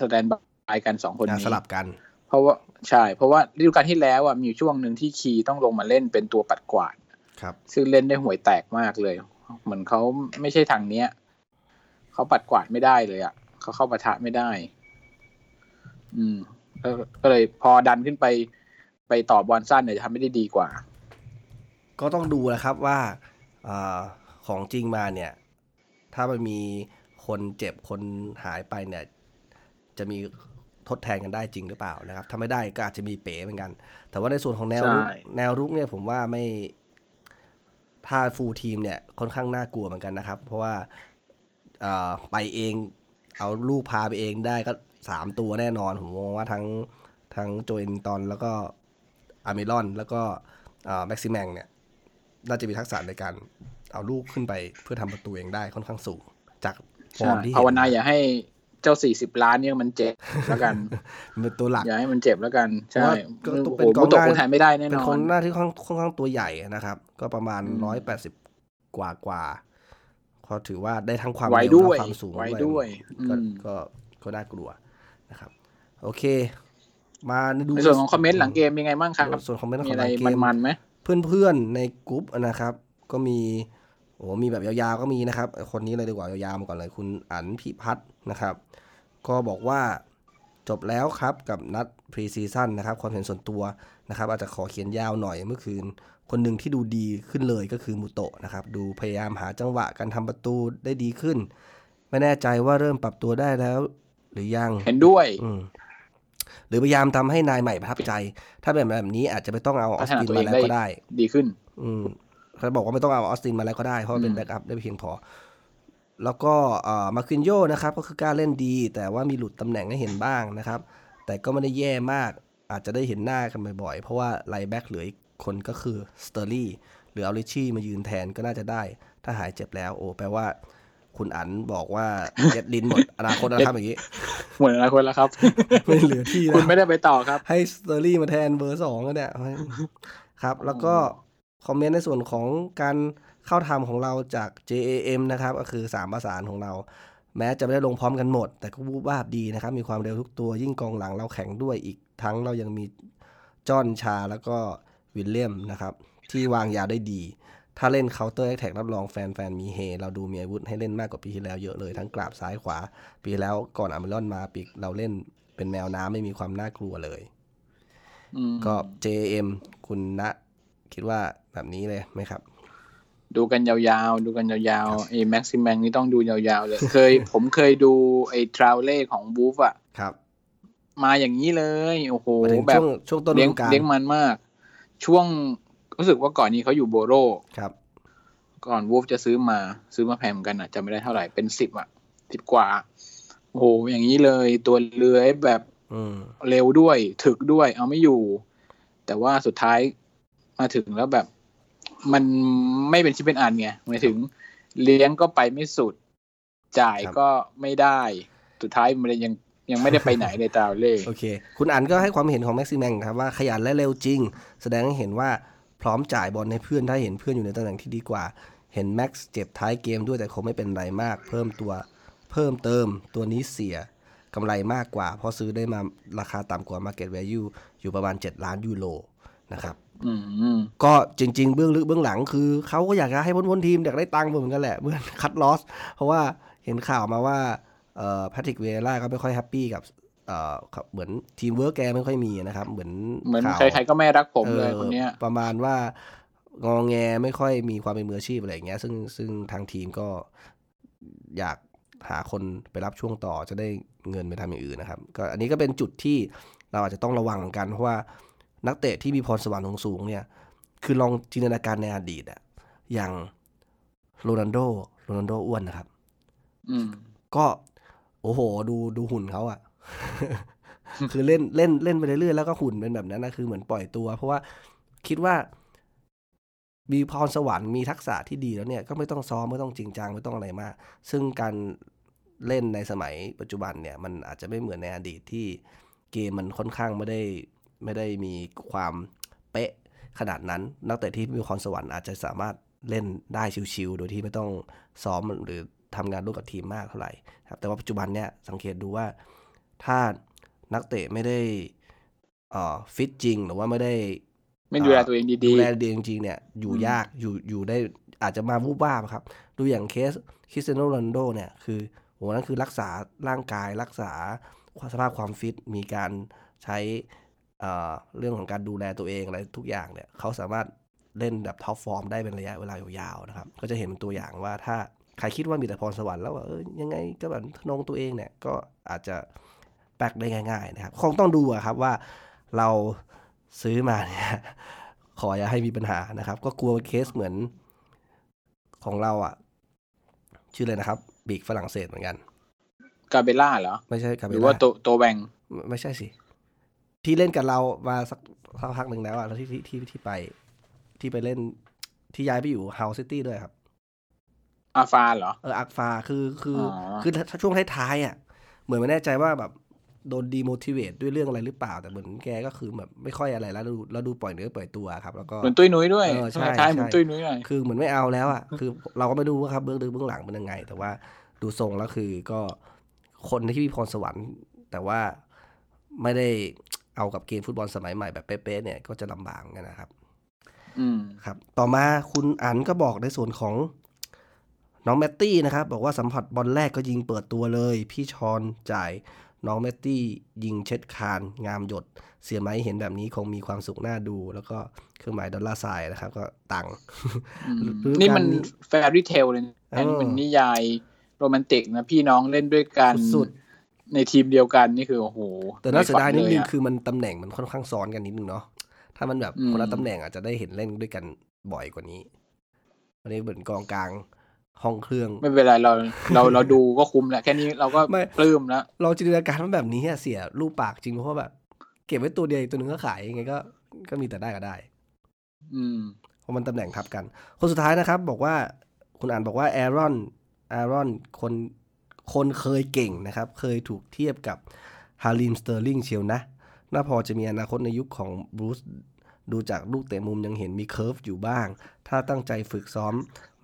standby กันสองคนอะนี้สลับกัน เพราะว่าใช่ เพราะว่าฤดูกาลที่แล้วอะมีอยู่ช่วงหนึ่งที่คีต้องลงมาเล่นเป็นตัวปัดกวาดครับ ซึ่งเล่นได้ห่วยแตกมากเลย เหมือนเขาไม่ใช่ทางเนี้ยเขาปัดกวาดไม่ได้เลยอะเขาเข้าปะทะไม่ได้ อืม ก็ก็เลยพอดันขึ้นไปไปต่อบอลสั้นเนี่ยจะทำไม่ได้ดีกว่า ก็ต้องดูนะครับว่าอาของจริงมาเนี่ย ถ้ามันมีคนเจ็บคนหายไปเนี่ย จะมีทดแทนกันได้จริงหรือเปล่านะครับ ถ้าไม่ได้ก็อาจจะมีเป๋เหมือนกัน แต่ว่าในส่วนของแนวรุกใช่แนวรุกเนี่ยผมว่าไม่ถ้าฟูลทีมเนี่ยค่อนข้างน่ากลัวเหมือนกันนะครับ เพราะว่าอ่าไปเองเอาลูกพาไปเองได้ก็ สามตัวแน่นอน ผมมองว่าทั้งทั้งโจเอนตอนแล้วก็อาร์เมรอน แล้วก็แม็กซิแมงเนี่ย น่าจะมีทักษะในการเอาลูกขึ้นไปเพื่อทำประตูเองได้ค่อนข้างสูง จากฟอใช่ร์มที่เห็ภาวนนาอย่าให้เจ้าสี่สิบล้านเนี่ยมันเจ็บแล้วกันมันเป็นตัวหลักอย่าให้มันเจ็บแล้วกัน ใช่เพราะว่าก็โอ้เป็นโหกองมุตกหน้าคนไทยไม่ได้แน่นเป็นอคนนหน้าที่ค่อนค่อนข้างตัวใหญ่นะครับ ก็ประมาณอืมร้อยแปดสิบกว่ากว่าก็ถือว่าได้ทั้งความไวเร็วด้วยและความสูงไวด้วยก็อืมก็ก็น่ากลัว นะครับ โอเค มาดูในส่วนของคอมเมนต์หลังเกมเป็นไงบ้างครับส่วนคอมเมนต์ขมีองอะหไรลังเกมมันๆไหมเพื่อนๆในกลุ่มนะครับ ก็มีโอ้มีแบบยาวๆก็มีนะครับ คนนี้เลยดีกว่ายาวๆมาก่อนเลยคุณอันพิพัฒน์นะครับ ก็บอกว่าจบแล้วครับกับนัด pre-season นะครับความเห็นส่วนตัวนะครับ อาจจะขอเขียนยาวหน่อยเมื่อคืน คนหนึ่งที่ดูดีขึ้นเลยก็คือมูโตะนะครับ ดูพยายามหาจังหวะการทำประตูได้ดีขึ้น ไม่แน่ใจว่าเริ่มปรับตัวได้แล้ว หรือยัง เห็นด้วยอืมหรือพยายามทำให้นายใหม่ประทับใจ ถ้าเป็นแบบนี้อาจจะไม่ต้องเอาออสตินมาแล้วก็ได้ ดีขึ้น อืมเขาบอกว่าไม่ต้องเอาออสตินมาแล้วก็ได้ เพราะว่าเป็นอืม backup ได้เพียงพอ แล้วก็เอ่อมานควินโย่นะครับ ก็คือกล้าเล่นดี แต่ว่ามีหลุดตำแหน่งให้เห็นบ้างนะครับ แต่ก็ไม่ได้แย่มาก อาจจะได้เห็นหน้ากันบ่อยๆ เพราะว่า right back เหลืออีกคนก็คือสเตอร์ลี่หรือเอาริทชี่มายืนแทนก็น่าจะได้ ถ้าหายเจ็บแล้ว โอ้แปลว่า คุณอันบอกว่าเย็ดลินหมดอนาคตนะครับอย่างนี้หมดอนาคตแล้วครับไม่เหลือที่แล้วคุณไม่ได้ไปต่อครับ ให้สเตอรี่มาแทนเบอร์สองก็เนี่ยครับ แล้วก็ comment ในส่วนของการเข้าทำของเราจาก JAM นะครับ ก็คือ 3 ประสานของเรา แม้จะไม่ได้ลงพร้อมกันหมด แต่ก็วูบวาบดีนะครับ มีความเร็วทุกตัวยิ่งกองหลังเราแข็งด้วยอีกทั้งเรายังมีจอห์นชาแล้วก็วิลเลมส์นะครับ ที่วางยาวได้ดี ถ้าเล่น counter attack รับรองแฟนๆมีเฮ เราดูมีอาวุธให้เล่นมากกว่าปีที่แล้วเยอะเลยทั้งกราบซ้ายขวา ปีที่แล้วก่อนอัลมิรอนมาปีกเราเล่นเป็นแมวน้ำไม่มีความน่ากลัวเลยอืมก็ JM คุณณคิดว่าแบบนี้เลยไหมครับ ดูกันยาวๆ ดูกันยาวๆไอ้แม็กซิแมงนี่ต้องดูยาวๆเลย เคย ผมเคยดูไอ้ทราโอเร่ของวูล์ฟอะครับ มาอย่างนี้เลย โอ้โหมาถึงแบบช่วงช่วงต้นฤดูกาลเลี้ยงเลี้ยงมันมาก ช่วง รู้สึกว่าก่อนนี้เขาอยู่โบโรครับ ก่อนวูฟจะซื้อมาซื้อมาแพงเหมือนกันอะจำไม่ได้เท่าไหร่เป็นสิบอะสิบกว่าโอ้โหอย่างนี้เลยตัวเลื้อยแบบอืมเร็วด้วย ถึกด้วย เอาไม่อยู่ แต่ว่าสุดท้ายมาถึงแล้วแบบ มันไม่เป็นชิ้นเป็นอันไงหมายถึง เลี้ยงก็ไปไม่สุด จ่ายครับก็ไม่ได้ สุดท้ายมันยังยังไม่ได้ไปไหนเลยตราเล่โอเค คุณอันก็ให้ความเห็นของแม็กซิแมงครับว่าขยันและเร็วจริง แสดงให้เห็นว่า พร้อมจ่ายบอลให้เพื่อนถ้าเห็นเพื่อนอยู่ในตำแหน่งที่ดีกว่า เห็นแม็กซ์เจ็บท้ายเกมด้วยแต่คงไม่เป็นไรมาก เพิ่มตัวเพิ่มเติมตัวนี้เสียกำไรมากกว่า เพราะซื้อได้มาราคาต่ำกว่า Market Value อยู่ประมาณ 7 ล้านยูโรนะครับอืมก็จริง ๆ เบื้องลึกเบื้องหลังคือเขาก็อยากจะให้พ้นๆทีมอยากได้ตังค์เหมือนกันแหละเมื่อคัดลอส เพราะว่าเห็นข่าวมาว่าเอ่อแพทริกวิเอร่าก็ไม่ค่อย happy กับ เอ่อครับเหมือนทีมเวิร์กแกไม่ค่อยมีนะครับ เหมือนเหมือนข่าวใครๆก็ไม่รักผมเลยอ๋อคนเนี้ยประมาณว่างอแงไม่ค่อยมีความเป็นมืออาชีพอะไรอย่างเงี้ย ซึ่งซึ่งทางทีมก็อยากหาคนไปรับช่วงต่อจะได้เงินไปทำอย่างอื่นนะครับ ก็อันนี้ก็เป็นจุดที่เราอาจจะต้องระวังเหมือนกันเพราะว่านักเตะที่มีพรสวรรค์สูงๆเนี่ย คือลองจินตนาการในอดีตอะอย่างโรนัลโดโรนัลโดอ้วนนะครับอืมก็โอ้โห ดูดูหุ่นเขาอะ คือเล่นเล่นเล่นไปเรื่อยๆแล้วก็หุ่นเป็นแบบนั้นนะคือเหมือนปล่อยตัว เพราะว่าคิดว่ามีพรสวรรค์มีทักษะที่ดีแล้วเนี่ยก็ไม่ต้องซ้อมไม่ต้องจริงจังไม่ต้องอะไรมาก ซึ่งการเล่นในสมัยปัจจุบันเนี่ย มันอาจจะไม่เหมือนในอดีตที่เกมมันค่อนข้างไม่ได้ไม่ได้มีความเป๊ะขนาดนั้น นักเตะที่มีพรสวรรค์อาจจะสามารถเล่นได้ชิวๆโดยที่ไม่ต้องซ้อมหรือทำงานร่วมกับทีมมากเท่าไหร่ครับแต่ว่าปัจจุบันเนี่ยสังเกตดูว่า ถ้านักเตะไม่ได้เอ่อฟิตจริงหรือว่าไม่ได้ไม่ดูแลตัวเองดีดูแลดีจริงๆเนี่ยอยู่ยากอยู่อยู่ได้อาจจะมาวูบวาบครับ ดูอย่างเคสคริสเตียโนโรนัลโดเนี่ยคือโหนั่นคือรักษาร่างกายรักษาสภาพความฟิตมีการใช้เอ่อเรื่องของการดูแลตัวเองอะไรทุกอย่างเนี่ยเขาสามารถเล่นแบบ top form ได้เป็นระยะเวลายาวๆนะครับ ก็จะเห็นเป็นตัวอย่างว่าถ้าใครคิดว่ามีแต่พรสวรรค์แล้วว่าเออยังไงก็แบบทนงตัวเองเนี่ยก็อาจจะ แป้กได้ง่าย ๆ นะครับ คงต้องดูอะครับว่าเราซื้อมาเนี่ยขออย่าให้มีปัญหานะครับ ก็กลัวเคสเหมือนของเราอะ ชื่ออะไรนะครับ ปีกฝรั่งเศสเหมือนกันๆกาเบล่าเหรอ ไม่ใช่กาเบล่าหรือว่าโตโตแว็งไม่ไม่ใช่สิ ที่เล่นกับเรามาสักสักพักหนึ่งแล้วอะแล้วที่ที่ที่ที่ไป ที่ไปเล่นที่ย้ายไปอยู่ฮัลล์ซิตี้ด้วยครับอาฟาเหรอเอออักฟาคือคือออคือถ้าช่วงท้ายๆอะ เหมือนไม่แน่ใจว่าแบบ โดน demotivate ด้วยเรื่องอะไรหรือเปล่า แต่เหมือนแกก็คือแบบไม่ค่อยอะไรแล้วดูแล้วดูปล่อยเนื้อปล่อยตัวครับ แล้วก็เหมือนตุ้ยนุ้ยด้วยเออใช่ท้ายๆเหมือนใช่ตุ้ยนุ้ยหน่อยคือเหมือนไม่เอาแล้วอะคือเราก็ไม่รู้ว่าครับเบื้องลึกเบื้องหลังเป็นยังไง แต่ว่าดูทรงแล้วคือก็คนที่มีพรสวรรค์ แต่ว่าไม่ได้เอากับเกมฟุตบอลสมัยใหม่แบบเป๊ะๆเนี่ยก็จะลำบากเหมือนกันนะครับอืมครับ ต่อมาคุณอันก็บอกในส่วนของน้องแมตตี้นะครับ บอกว่าสัมผัสบอลแรกก็ยิงเปิดตัวเลย พี่ชอนจ่าย น้องแมตตี้ยิงเช็ดคานงามหยด เสียไหมเห็นแบบนี้คงมีความสุขน่าดู แล้วก็เครื่องหมายดอลลาร์ไซน์นะครับ ก็ตังค์อืมฤดูกาลนี่มันแฟรี่เทลเลยนะเออนี่มันนิยายโรแมนติกนะพี่น้องเล่นด้วยกันสุดในทีมเดียวกันนี่คือโอ้โห แต่น่าเสียดายนิดนึงไม่ฝัเลอะคือมันตำแหน่งมันค่อนข้างซ้อนกันนิดนึงเนาะถ้ามันแบบอืมคนละตำแหน่งอาจจะได้เห็นเล่นด้วยกันบ่อยกว่านี้อันนี้เหมือนกองกลาง ห้องเครื่อง ไม่เป็นไรเราเราเราดูก็คุ้มแหละแค่นี้เราก็ไม่ปลื้มแล้วเราจินตนาการว่าแบบนี้อะเสียรูปปากจริงเพราะว่าแบบเก็บไว้ตัวเดียวอีกตัวหนึ่งก็ขายยังไงก็ก็มีแต่ได้ก็ได้ อืมเพราะมันตำแหน่งทับกัน คนสุดท้ายนะครับ บอกว่าคุณอ่านบอกว่าแอรอนแอรอนคนคนเคยเก่งนะครับ เคยถูกเทียบกับราฮีมสเตอร์ลิงเชียวนะ น่าพอจะมีอนาคตในยุคของบรูซ ดูจากลูกเตะมุมยังเห็นมี curve อยู่บ้าง ถ้าตั้งใจฝึกซ้อม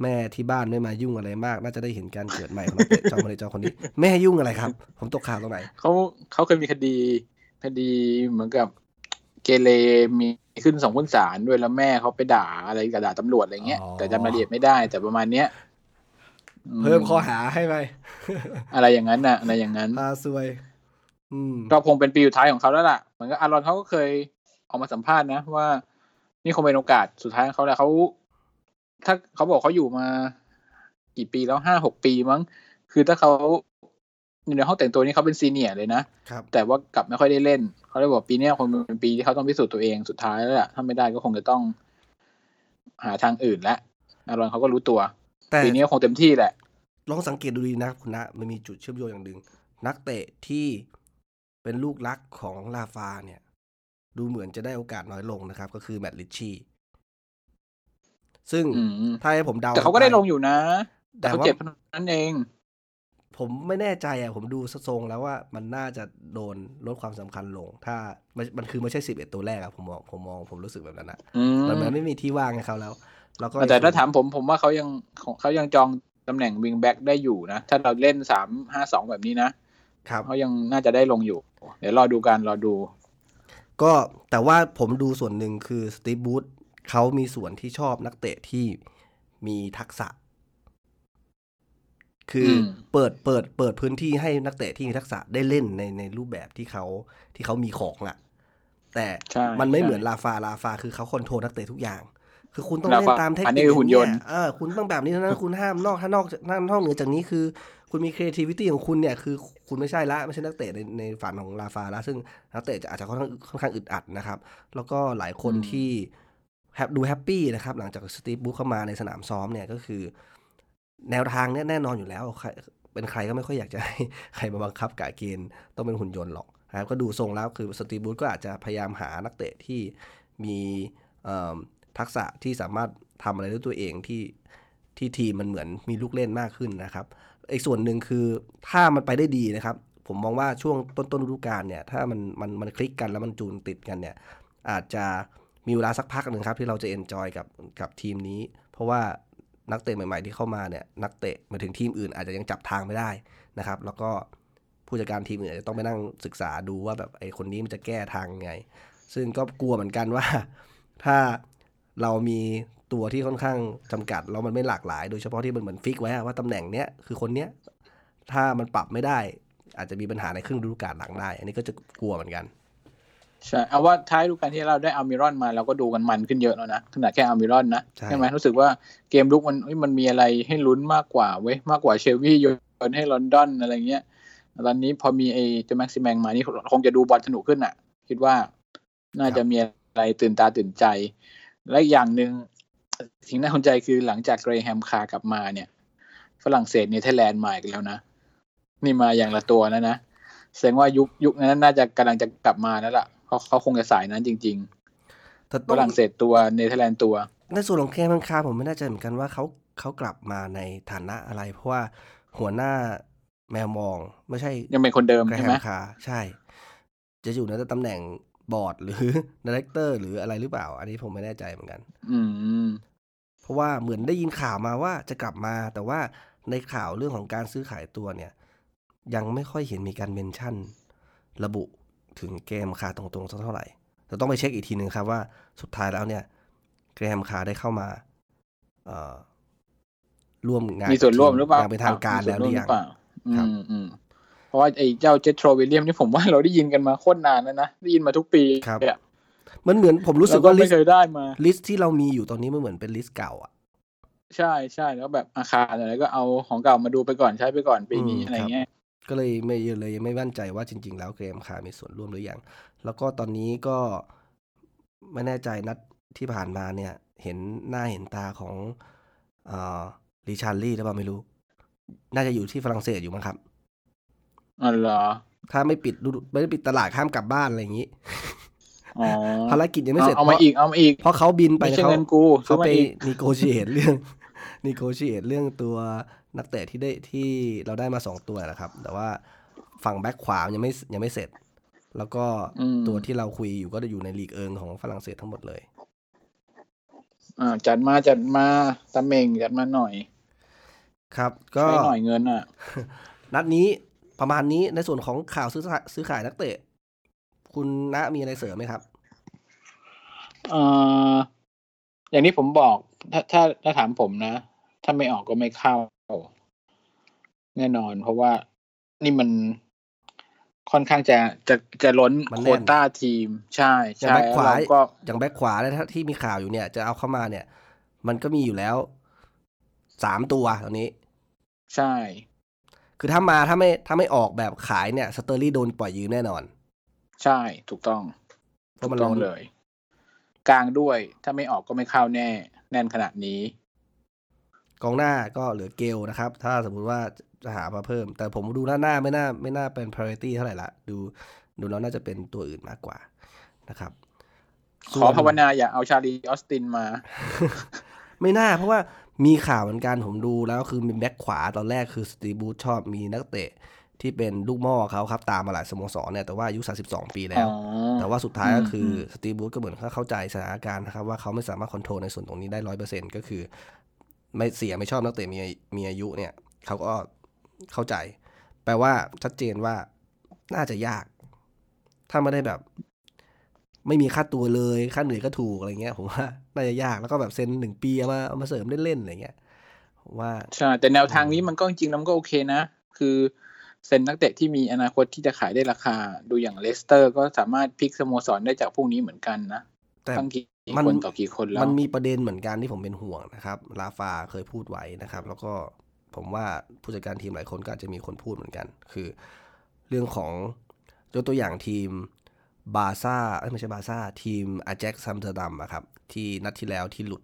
แม่ที่บ้านไม่มายุ่งอะไรมาก น่าจะได้เห็นการเกิดใหม่ของนักเตะจอมคนนี้จอมคนนี้ แม่ยุ่งอะไรครับ ผมตกข่าวตรงไหนเขาเขาเคยมีคดีคดีเหมือนกับเกเรมีขึ้นสองขึ้นศาลด้วยแล้วแม่เขาไปด่าอะไรกับด่าตำรวจอะไรเงี้ยอ๋อแต่จำรายละเอียดไม่ได้ แต่ประมาณเนี้ยอืเพิ่มข้อหาให้ไปอะไรอย่างนั้นน่ะ อะไรอย่างนั้นพาซวยอืมก็คงเป็นปีสุดท้ายของเขาแล้วล่ะเหมือนกับอารอนเขาก็เคย ออกมาสัมภาษณ์นะว่านี่คงเป็นโอกาสสุดท้ายของเขาแหละเขาถ้าเขาบอกเขาอยู่มากี่ปีแล้วห้าหกปีมั้ง คือถ้าเขาอยู่ในห้องแต่งตัวนี่เขาเป็นซีเนียร์เลยนะครับแต่ว่ากลับไม่ค่อยได้เล่น เขาเลยบอกปีเนี้ยคงเป็นปีที่เขาต้องพิสูจน์ตัวเองสุดท้ายแล้วแหละถ้าไม่ได้ก็คงจะต้อง หาทางอื่นแล้วอารอนเขาก็รู้ตัวแต่ปีนี้ก็คงเต็มที่แหละ ลองสังเกตดูดีนะคุณนะมันมีจุดเชื่อมโยงอย่างหนึ่งนักเตะที่เป็นลูกรักของลาฟาเนี่ย ดูเหมือนจะได้โอกาสน้อยลงนะครับ ก็คือแมตต์ริทชี่ซึ่งอืมถ้าให้ผมเดาแต่เขาก็ได้ลงอยู่นะ แต่แต่เขาว่าเจ็บเท่านั้นเอง ผมไม่แน่ใจอะ ผมดูทรงแล้วว่ามันน่าจะโดนลดความสำคัญลง ถ้ามันมันคือไม่ใช่สิบเอ็ดตัวแรกอะผมมองผมมองผมรู้สึกแบบนั้นนะอืมมันเหมือนไม่มีที่ว่างให้เขาแล้ว แล้วก็แต่ถ้าถามผมผมว่าเขายังเขายังจองตำแหน่ง wing back ได้อยู่นะ ถ้าเราเล่นสามห้าสองแบบนี้นะครับเขายังน่าจะได้ลงอยู่ เดี๋ยวรอดูกันรอดู ก็แต่ว่าผมดูส่วนหนึ่งคือสตีฟบูธเขามีส่วนที่ชอบนักเตะที่มีทักษะ คืออมเปิดเปิดเปิดพื้นที่ให้นักเตะที่มีทักษะได้เล่นในในรูปแบบที่เขาที่เขามีของอะ่ะ แต่ใช่มันไม่ใช่เหมือนลาฟาลาฟาคือเขาคอนโทรลนักเตะทุกอย่าง คือคุณต้องลาเล่ฟานตามเทคอันนินี้คคือหุ่นยนต์เออคุณต้องแบบนี้เท่านั้นคุณห้ามนอกถ้านอกจากนอกเหนือจากนี้คือ คุณมี creativity ของคุณเนี่ยคือคุณไม่ใช่ละไม่ใช่นักเตะในในฝันของลาฟาละซึ่งนักเตะจะอาจจะค่อนข้างค่อนข้างอึดอัดนะครับ แล้วก็หลายคนอืมที่แฮปดูแฮปปี้นะครับหลังจากสตีฟบูธเข้ามาในสนามซ้อมเนี่ยก็คือ แนวทางเนี่ยแน่นอนอยู่แล้วใครเป็นใครก็ไม่ค่อยอยากจะให้ใครมาบังคับกะเกณฑ์ต้องเป็นหุ่นยนต์หรอกนะครับก็ดูทรงแล้วคือสตีฟบูธก็อาจจะพยายามหานักเตะที่มีเอิ่ม ทักษะที่สามารถทำอะไรด้วยตัวเองที่ที่ทีมมันเหมือนมีลูกเล่นมากขึ้นนะครับอีกส่วนหนึ่งคือถ้ามันไปได้ดีนะครับ ผมมองว่าช่วงต้นต้นฤดูกาลเนี่ยถ้ามันมันมันคลิกกันแล้วมันจูนติดกันเนี่ยอาจจะมีเวลาสักพักหนึ่งครับที่เราจะเอนจอยกับกับทีมนี้ เพราะว่านักเตะใหม่ ๆ ที่เข้ามาเนี่ยนักเตะมาถึงทีมอื่น อาจจะยังจับทางไม่ได้นะครับ แล้วก็ผู้จัดการทีมอื่นอาจจะต้องไปนั่งศึกษาดูว่าแบบไอ้คนนี้มันจะแก้ทางยังไง ซึ่งก็กลัวเหมือนกันว่า ถ้า เรามีตัวที่ค่อนข้างจำกัดแล้วมันไม่หลากหลาย โดยเฉพาะที่มันเหมือนฟิกไว้อะว่าตำแหน่งเนี้ยคือคนเนี้ยถ้ามันปรับไม่ได้ อาจจะมีปัญหาในครึ่งฤดูกาลหลังได้ อันนี้ก็จะกลัวเหมือนกันใช่เอาว่าท้ายฤดูกาลที่เราได้อามิรอนมาเราก็ดูกันมันขึ้นเยอะแล้วนะขนาดแค่อามิรอนนะใช่ไหมรู้สึกว่าเกมลุกมันเอ้ยมันมีอะไรให้ลุ้นมากกว่าเว้ยมากกว่าเชลวีโยนให้ลอนดอนอะไรเงี้ยตอนนี้พอมีไอ้เจแม็กซิแมงมานี่คงจะดูบอลสนุกขึ้นอะ คิดว่าน่าจะมีอะไรตื่นตาตื่นใจ และอีกอย่างหนึ่งสิ่งน่าสนใจคือหลังจากเกรแฮมคาร์กลับมาเนี่ย ฝรั่งเศสเนเธอร์แลนด์มาอีกแล้วนะ นี่มาอย่างละตัวแล้วนะ แสดงว่ายุคยุคนั้นน่าจะกำลังจะกลับมาแล้วล่ะเขาเขาคงจะสายนั้นจริงๆ แต่ต้องฝรั่งเศสตัวเนเธอร์แลนด์ตัว ในส่วนของเกรแฮมคาร์ผมไม่แน่ใจเหมือนกันว่าเขาเขากลับมาในฐานะอะไร เพราะว่าหัวหน้าแมวมองไม่ใช่ ยังเป็นคนเดิมเกรแฮมคาร์ใช่ไหม ใช่ จะอยู่ในตำแหน่ง บอร์ดหรือ director หรืออะไรหรือเปล่า อันนี้ผมไม่แน่ใจเหมือนกัน อืม เพราะว่าเหมือนได้ยินข่าวมาว่าจะกลับมา แต่ว่าในข่าวเรื่องของการซื้อขายตัวเนี่ย ยังไม่ค่อยเห็นมีการ mention ระบุถึงเกรแฮมคาร์ตรงๆสักเท่าไหร่แต่ต้องไปเช็คอีกทีหนึ่งครับว่าสุดท้ายแล้วเนี่ย เกรแฮมคาร์ได้เข้ามาเอ่อร่วมงานมีส่วนร่วมหรือเปล่าอย่างเป็นทางการแล้วหรือยังมีส่วนวมหรือเปล่าครับอืมอืม เพราะว่าไอ้เจ้าเจโทรวิลเลมส์นี่ผมว่าเราได้ยินกันมาโคตรนานแล้วนะ ได้ยินมาทุกปีครับเนี่ยมันเหมือนผมรู้สึกแล้วว่าลิไม่เคยได้มา list ที่เรามีอยู่ตอนนี้มันเหมือนเป็น list เก่าอะใช่ใช่แล้วแบบอาคารอะไรก็เอาของเก่ามาดูไปก่อนใช้ไปก่อนปีนี้อืมอะไรเงี้ยก็เลยไม่เลยยังไม่มั่นใจว่าจริง ๆ แล้วเกรแฮมคาร์มีส่วนร่วมหรือยัง แล้วก็ตอนนี้ก็ไม่แน่ใจนัดที่ผ่านมาเนี่ย เห็นหน้าเห็นตาของเอ่อริชาร์ลี่หรือเปล่าไม่รู้ น่าจะอยู่ที่ฝรั่งเศสอยู่มั้งครับ อ๋อเหรอถ้าไม่ปิดฤดูไม่ได้ปิดตลาดข้ามกลับบ้านอะไรอย่างนี้อ๋อภารกิจยังไม่เสร็จเอามาอีกเอามาอีกเพราะเขาบินไปไม่ใช่เขาเงินกูซื้เขาอมาไปอีกนีโกชิเอตเรื่องนีโกชิเอตเรื่องตัวนักเตะที่ได้ที่เราได้มาสองตัวนะครับ แต่ว่าฝั่งแบ็คขวายังไม่ยังไม่เสร็จ แล้วก็อืมตัวที่เราคุยอยู่ก็จะอยู่ในลีกเอิงของฝรั่งเศสทั้งหมดเลย อ่าจัดมาจัดมาตะเมงจัดมาหน่อย ครับ ก็ใช้หน่อยเงินอะ นัดนี้ ประมาณนี้ในส่วนของข่าวซื้อขายซื้อขายนักเตะ คุณณมีอะไรเสริมไหมครับเอ่ออย่างนี้ผมบอกถ้าถ้าถ้าถามผมนะ ถ้าไม่ออกก็ไม่เข้า แน่นอน เพราะว่านี่มันค่อนข้างจะจะจะล้นมันโควต้าแน่นทีม ใช่อย่างใช่แบ็คขวาแล้วเราก็อย่างแบ็คขวาเนี่ยถ้าที่มีข่าวอยู่เนี่ย จะเอาเข้ามาเนี่ย มันก็มีอยู่แล้วสามตัวตอนนี้ ใช่ คือถ้ามาถ้าไม่ถ้าไม่ออกแบ็คขวาเนี่ยสเตอร์รี่โดนปล่อยยืมแน่นอน ใช่ถูกต้องเพราะมันถูกต้องล้นเลย กลางด้วย ถ้าไม่ออกก็ไม่เข้าแน่ แน่นขนาดนี้ กองหน้าก็เหลือเกลนะครับ ถ้าสมมุติว่าจะหามาเพิ่ม แต่ผมดูหน้าหน้าไม่น่าไม่น่าเป็น priority เท่าไหร่ละดูดูแล้วน่าจะเป็นตัวอื่นมากกว่านะครับขอภาวนาอย่าเอาชาลีออสตินมา ไม่น่าเพราะว่า มีข่าวเหมือนกันผมดูแล้วคือมีแบ็คขวาตอนแรกคือสตีบูธชอบมีนักเตะที่เป็นลูกหม่อเขาครับ ตามมาหลายสโมสรเนี่ยแต่ว่าอายุ 32 ปีแล้วอ๋อแต่ว่าสุดท้ายก็คือมสตีบูธก็เหมือนเขาเข้าใจสถานการณ์นะครับว่าเขาไม่สามารถคอนโทรลในส่วนตรงนี้ได้ร้อยเปอร์เซ็นก็คือ ไม่เสียไม่ชอบนักเตะมีมีอายุเนี่ยเขาก็เข้าใจ แปลว่าชัดเจนว่าน่าจะยาก ถ้าไม่ได้แบบ ไม่มีค่าตัวเลยค่าเหนื่อยก็ถูกอะไรเงี้ย ผมว่า น่าจะยากแล้วก็แบบเซ็นหนึ่งปีเอามาเอามาเสริมเล่นๆอะไรเงี้ยผมว่าใช่แต่แนวทางนี้มันก็จริงๆแล้วมันก็โอเคนะ คือเซ็นนักเตะที่มีอนาคตที่จะขายได้ราคา ดูอย่างเลสเตอร์ก็สามารถพลิกสโมสรได้จากพวกนี้เหมือนกันนะแต่ตั้งกี่มันคนต่อกี่คนแล้วมันมีประเด็นเหมือนกันที่ผมเป็นห่วงนะครับ ราฟาเคยพูดไว้นะครับ แล้วก็ผมว่าผู้จัดการทีมหลายคนก็อาจจะมีคนพูดเหมือนกัน คือ เรื่องของยกตัวอย่างทีม บาซ่าเอ้ยไม่ใช่บาซ่าทีมอาแจ็กซ์อัมสเตอร์ดัมอะครับ ที่นัดที่แล้วที่หลุด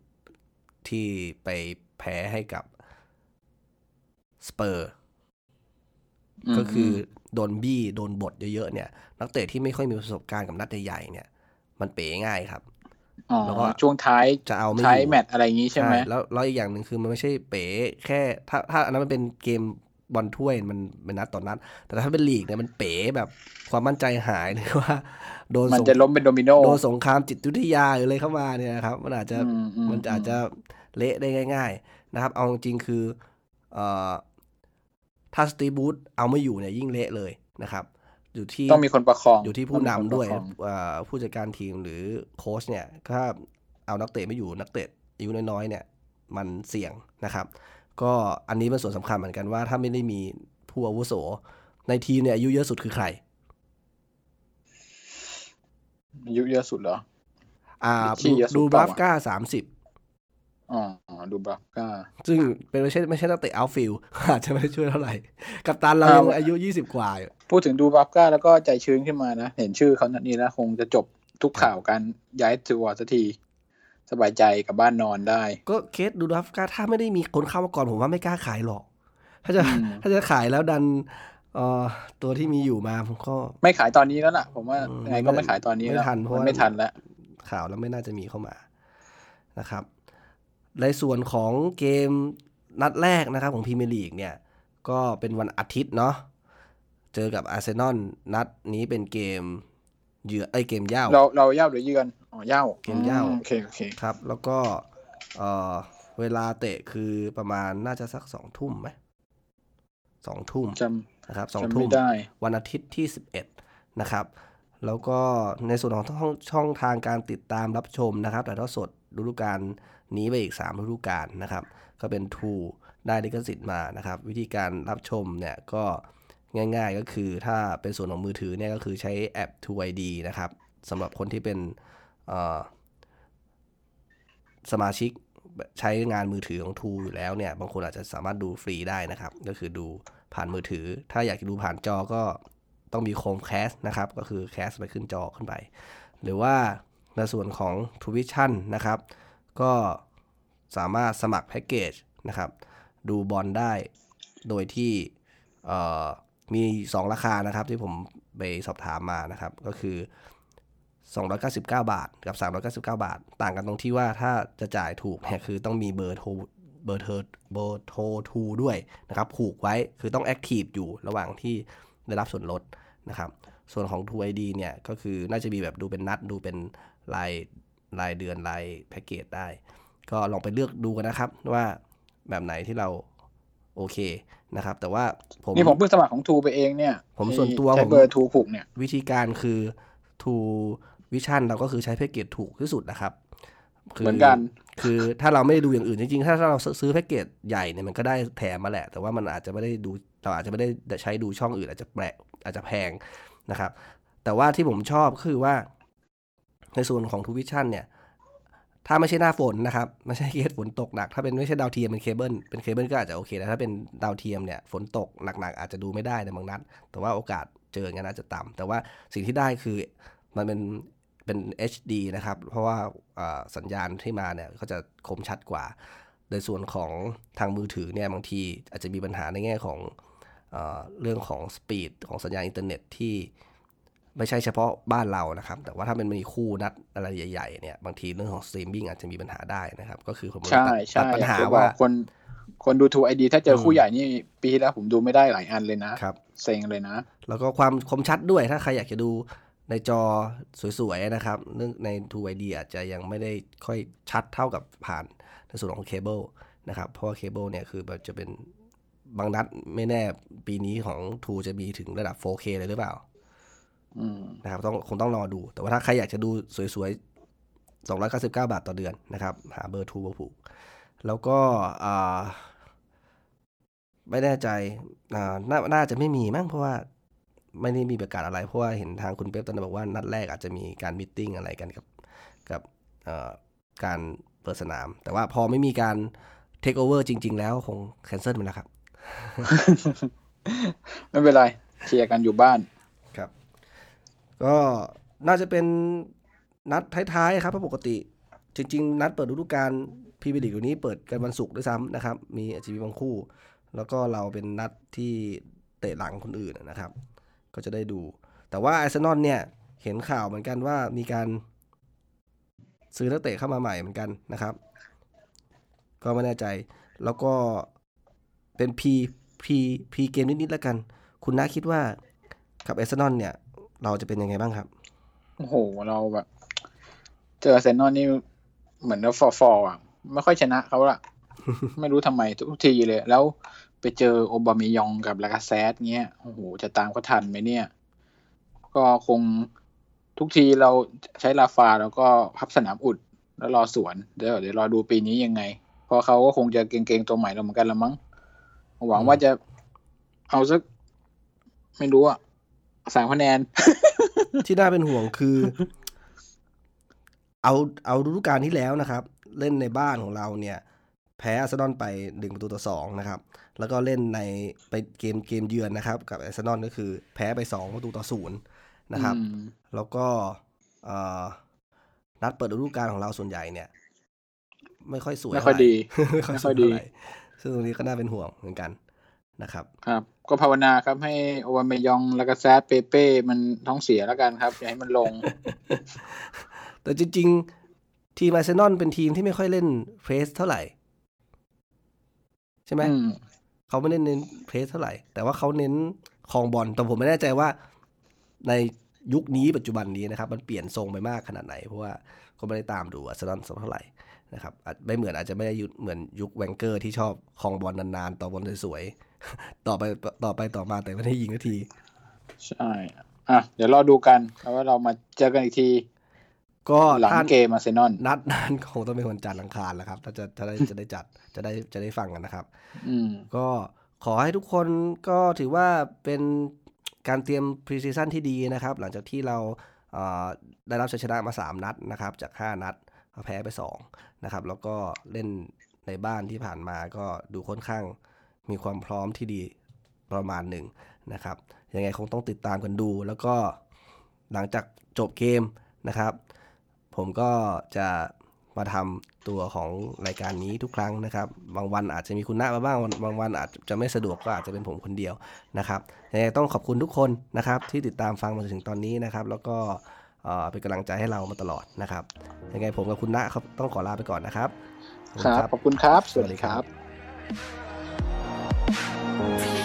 ที่ไปแพ้ให้กับสเปอร์ก็คือโดนบี้โดนบทเยอะๆเนี่ย นักเตะที่ไม่ค่อยมีประสบการณ์กับนัดใหญ่ๆเนี่ย มันเป๋ง่ายครับอ๋อแล้วก็ช่วงท้ายจะเอาไม่ท้ายอยู่แมตช์อะไรอย่างนี้ใช่ไหมแล้วแล้วอีกอย่างหนึ่งคือมันไม่ใช่เป๋แค่ถ้าถ้าอันนั้นมันเป็นเกม บอลถ้วยมันเป็นนัดต่อนัด แต่ถ้าเป็นลีกเนี่ยมันเป๋แบบความมั่นใจหายเลยว่า โดนมันสงจะล้มเป็นโดมิโนโดนสงครามจิตวิทยาหรืออะไรเข้ามาเนี่ยนะครับ มันอาจจะอืมอืมมันอาจจะเละได้ง่าย ๆ นะครับ เอาจริงๆคือเอ่อถ้าสตีบูธเอาไม่อยู่เนี่ยยิ่งเละเลยนะครับ อยู่ที่ต้องมีคนประคองอยู่ที่ผู้นำด้วยต้องมีคนประคองเอ่อผู้จัดการทีมหรือโค้ชเนี่ยถ้าเอานักเตะไม่อยู่นักเตะอายุน้อยๆเนี่ย มันเสี่ยงนะครับ ก็อันนี้เป็นส่วนสำคัญเหมือนกันว่าถ้าไม่ได้มีผู้อาวุโส ในทีมเนี่ยอายุเยอะสุดคือใครอายุเยอะสุดเหรอ อ่าที่เยอะสุดดูเปบล่าราฟก้าสามสิบอ๋อ ดูบราฟก้า ซึ่งเป็นไม่ใช่ไม่ใช่นักเตะ outfield อาจจะไม่ได้ช่วยเท่าไหร่ กัปตันเราอ่ายัยังอายุยี่สิบกว่าอยู่พูดถึงดูบราฟก้าแล้วก็ใจชื้นขึ้นมานะ เห็นชื่อเขานัดนี้แล้วคงจะจบทุกข่าวการย้ายตัวสักที สบายใจกลับบ้านนอนได้ ก็เคสดูบราฟก้าถ้าไม่ได้มีคนเข้ามาก่อนผมว่าไม่กล้าขายหรอก ถ้าจะอืมถ้าจะขายแล้วดันเอ่อตัวที่มีอยู่มาผมก็ ไม่ขายตอนนี้แล้วล่ะ ผมว่าอืมยังไงก็ไม่ขายตอนนี้ไม่แล้วทันเพราะมันว่าไม่ทันแล้วข่าวแล้วไม่น่าจะมีเข้ามานะครับ ในส่วนของเกมนัดแรกนะครับของพรีเมียร์ลีกเนี่ย ก็เป็นวันอาทิตย์เนาะเจอกับอาร์เซนอลนัดนี้เป็นเกม เหยื่อไอยเกมเย่าเราเราเย่าหรือเยือนอ๋อเย่าเกมเหย้าอืมโอเคโอเคครับ แล้วก็เออเวลาเตะคือประมาณน่าจะสักสองทุ่มไหมสองทุ่มจนะครับสำองจำทุ่ไม่มได้วันอาทิตย์ที่11นะครับ แล้วก็ในส่วนของช่องช่องทางการติดตามรับชมนะครับแต่ทอดสดฤดูกาลนี้ไปอีก 3 ฤดูกาลนะครับ ก็เป็น True ได้ลิขสิทธิ์มานะครับ วิธีการรับชมเนี่ยก็ ง่ายๆ ก็คือถ้าเป็นส่วนของมือถือเนี่ยก็คือใช้แอป True ID นะครับสำหรับคนที่เป็นสมาชิกใช้งานมือถือของ True อยู่แล้วเนี่ยบางคนอาจจะสามารถดูฟรีได้นะครับ ก็คือดูผ่านมือถือ ถ้าอยากจะดูผ่านจอก็ต้องมีโคมแคสนะครับ ก็คือแคสไปขึ้นจอขึ้นไป หรือว่าในส่วนของ t u v i s i o n นะครับ ก็สามารถสมัครแพ็กเกจนะครับ ดูบอลได้โดยที่ มี 2 ราคานะครับที่ผมไปสอบถามมานะครับ ก็คือ 299 บาทกับ 399 บาท ต่างกันตรงที่ว่าถ้าจะจ่ายถูกเนี่ยคือต้องมีเบอร์โทรเบอร์เทอเบอร์โทร True ด้วยนะครับผูกไว้คือต้อง active อยู่ระหว่างที่ได้รับส่วนลดนะครับส่วนของ True ID เนี่ยก็คือน่าจะมีแบบดูเป็นนัดดูเป็นรายรายเดือนรายแพ็กเกจได้ ก็ลองไปเลือกดูกันนะครับว่าแบบไหนที่เราโอเค นะครับ แต่ว่าผมนี่ผมเพิ่งสมัครของ True ไปเองเนี่ย ผมส่วนตัวใช้เบอร์ทูผูกเนี่ย วิธีการคือ TrueVisions เราก็คือใช้แพ็กเกจถูกที่สุดนะครับเหมือนกัน คือถ้าเราไม่ได้ดูอย่างอื่นจริงๆ ถ้าเราซื้อแพ็กเกจใหญ่เนี่ยมันก็ได้แถมมาแหละ แต่ว่ามันอาจจะไม่ได้ดูเราอาจจะไม่ได้ใช้ดูช่องอื่น อาจจะแปลกอาจจะแพงนะครับ แต่ว่าที่ผมชอบคือว่า ในส่วนของ TrueVisions เนี่ย ถ้าไม่ใช่หน้าฝนนะครับไม่ใช่เคสฝนตกหนัก ถ้าเป็นไม่ใช่ดาวเทียมเป็นเคเบิลเป็นเคเบิลก็อาจจะโอเคแต่ถ้าเป็นดาวเทียมเนี่ยฝนตกหนักๆอาจจะดูไม่ได้ในบางนัด แต่ว่าโอกาสเจองั้นอาจจะต่ำแต่ว่าสิ่งที่ได้คือมันเป็นเป็น HD นะครับ เพราะว่าสัญญาณที่มาเนี่ยก็จะคมชัดกว่า ในส่วนของทางมือถือเนี่ยบางทีอาจจะมีปัญหาในแง่ของเอเรื่องของ speed ของสัญญาณอินเทอร์เน็ตที่ ไม่ใช่เฉพาะบ้านเรานะครับ แต่ว่าถ้ามันมีคู่นัดอะไรใหญ่ๆเนี่ยบางทีเรื่องของสตรีมมิ่งอาจจะมีปัญหาได้นะครับ ก็คือผมใช่ใช่ปัญหาว่าคนคนดูทูไอดีถ้าเจอคู่ใหญ่นี่ปีที่แล้วผมดูไม่ได้หลายอันเลยนะครับเซ็งเลยนะ แล้วก็ความคมชัดด้วยถ้าใครอยากจะดูในจอสวยๆนะครับเรื่องในทูไอดีอาจจะยังไม่ได้ค่อยชัดเท่ากับผ่านในส่วนของเคเบิลนะครับเพราะว่าเคเบิลเนี่ยคือแบบจะเป็นบางนัดไม่แน่ปีนี้ของ True จะมีถึงระดับ 4K เลยหรือเปล่า นะครับต้องคงต้องรอดู แต่ว่าถ้าใครอยากจะดูสวยๆ 299 บาทต่อเดือนนะครับ หาเบอร์ True มาผูก แล้วก็ไม่แน่ใจนาน่าจะไม่มีมั้งเพราะว่าไม่ได้มีประกาศอะไร เพราะว่าเห็นทางคุณเป๊ปตอนนั้นบอกว่านัดแรกอาจจะมีการมิ팅อะไรกันกับกับการเปิดสนาม แต่ว่าพอไม่มีการเทคโอเวอร์จริง ๆ แล้วคงแคนเซิลไปแล้วครับ ไม่เป็นไรเคลียร์กันอยู่บ้าน ก็น่าจะเป็นนัดท้ายๆครับเพราะปกติ จริง ๆ นัดเปิดฤดูกาลพรีเมียร์ลีกนี้เปิดกันวันศุกร์ด้วยซ้ำนะครับ มีอาจจะมีบางคู่ แล้วก็เราเป็นนัดที่เตะหลังคนอื่นนะครับ ก็จะได้ดู แต่ว่าไอซ์นอนเนี่ยเห็นข่าวเหมือนกันว่ามีการซื้อนักเตะเข้ามาใหม่เหมือนกันนะครับ ก็ไม่แน่ใจ แล้วก็เป็น pre pre pre-game นิดๆแล้วกัน คุณน้าคิดว่ากับไอซ์นอนเนี่ย เราจะเป็นยังไงบ้างครับ โอ้โห เราแบบ เจอเซนอลนี่เหมือนเราฟอร์ฟอร์อะ ไม่ค่อยชนะเขาละไม่รู้ทำไมทุกทีเลย แล้วไปเจอโอบามายองกับลากาแซตต์เงี้ย โอ้โห จะตามเขาทันไหมเนี่ย ก็คงทุกทีเราใช้ลาฟาแล้วก็พับสนามอุด แล้วรอสวน เดี๋ยวเดี๋ยวรอดูปีนี้ยังไง เพราะเขาก็คงจะเก่งๆตัวใหม่เราเหมือนกันละมั้ง หวังว่าจะเอาสัก ไม่รู้อะ สามคะแนน ที่น่าเป็นห่วงคือ เอาเอาฤดูกาลที่แล้วนะครับ เล่นในบ้านของเราเนี่ย แพ้อาร์เซนอลไปหนึ่งประตูต่อสองนะครับ แล้วก็เล่นในไปเกมเกมเยือนนะครับ กับอาร์เซนอลก็คือแพ้ไปสองประตูต่อศูนย์นะครับ แล้วก็นัดเปิดฤดูกาลของเราส่วนใหญ่เนี่ย ไม่ค่อยสวยไม่ค่อยดี ไม่ค่อยดีซึ่งตรงนี้ก็น่าเป็นห่วงเหมือนกัน นะครับ ครับ ก็ภาวนาครับให้โอวาเมยองแล้วก็แซดเปเป้ มันท้องเสียแล้วกันครับ อย่าให้มันลง แต่จริง ๆ ทีมอาร์เซนอลเป็นทีมที่ไม่ค่อยเล่นเพรสเท่าไหร่ ใช่ไหมเขาไม่ได้เน้นเพรสเท่าไหร่ แต่ว่าเขาเน้นคลองบอลแต่ผมไม่แน่ใจว่าในยุคนี้ปัจจุบันนี้นะครับ มันเปลี่ยนทรงไปมากขนาดไหน เพราะว่าก็ไม่ได้ตามดูอาร์เซนอลสักเท่าไหร่นะครับไม่เหมือนอาจจะไม่ได้ยุเหมือนยุคเวงเกอร์ที่ชอบครองบอลนานๆต่อบอลสวย ต่อไปต่อไปต่อมาแต่ไม่ได้ยิงนาที ใช่อะเดี๋ยวรอดูกันแล้วว่าเรามาเจอกันอีกที ก็หลังเกมอาร์เซนอลนัดนั้นคงต้องเป็นวันจันทร์อังคารแล้วครับ ถ้าจะจะได้จะได้จัดจะได้จะได้ฟังกันนะครับ อืมก็ขอให้ทุกคนก็ถือว่าเป็นการเตรียม pre-season ที่ดีนะครับ หลังจากที่เราเอ่อได้รับชัยชนะมา 3 นัดนะครับ จาก 5 นัดแพ้ไป2นะครับ แล้วก็เล่นในบ้านที่ผ่านมาก็ดูค่อนข้าง มีความพร้อมที่ดีประมาณหนึ่งนะครับ ยังไงคงต้องติดตามกันดู แล้วก็หลังจากจบเกมนะครับ ผมก็จะมาทำตัวของรายการนี้ทุกครั้งนะครับ บางวันอาจจะมีคุณณะมาบ้างวันบางวันอาจจะไม่สะดวกก็อาจจะเป็นผมคนเดียวนะครับยังไงต้องขอบคุณทุกคนนะครับ ที่ติดตามฟังมาจนถึงตอนนี้นะครับ แล้วก็เอ่อเป็นกำลังใจให้เรามาตลอดนะครับยังไงผมกับคุณณะครับต้องขอลาไปก่อนนะครับขอบคณรับ ขอบคุณครับสสวัวัสสดีดีคครัรับบ 네.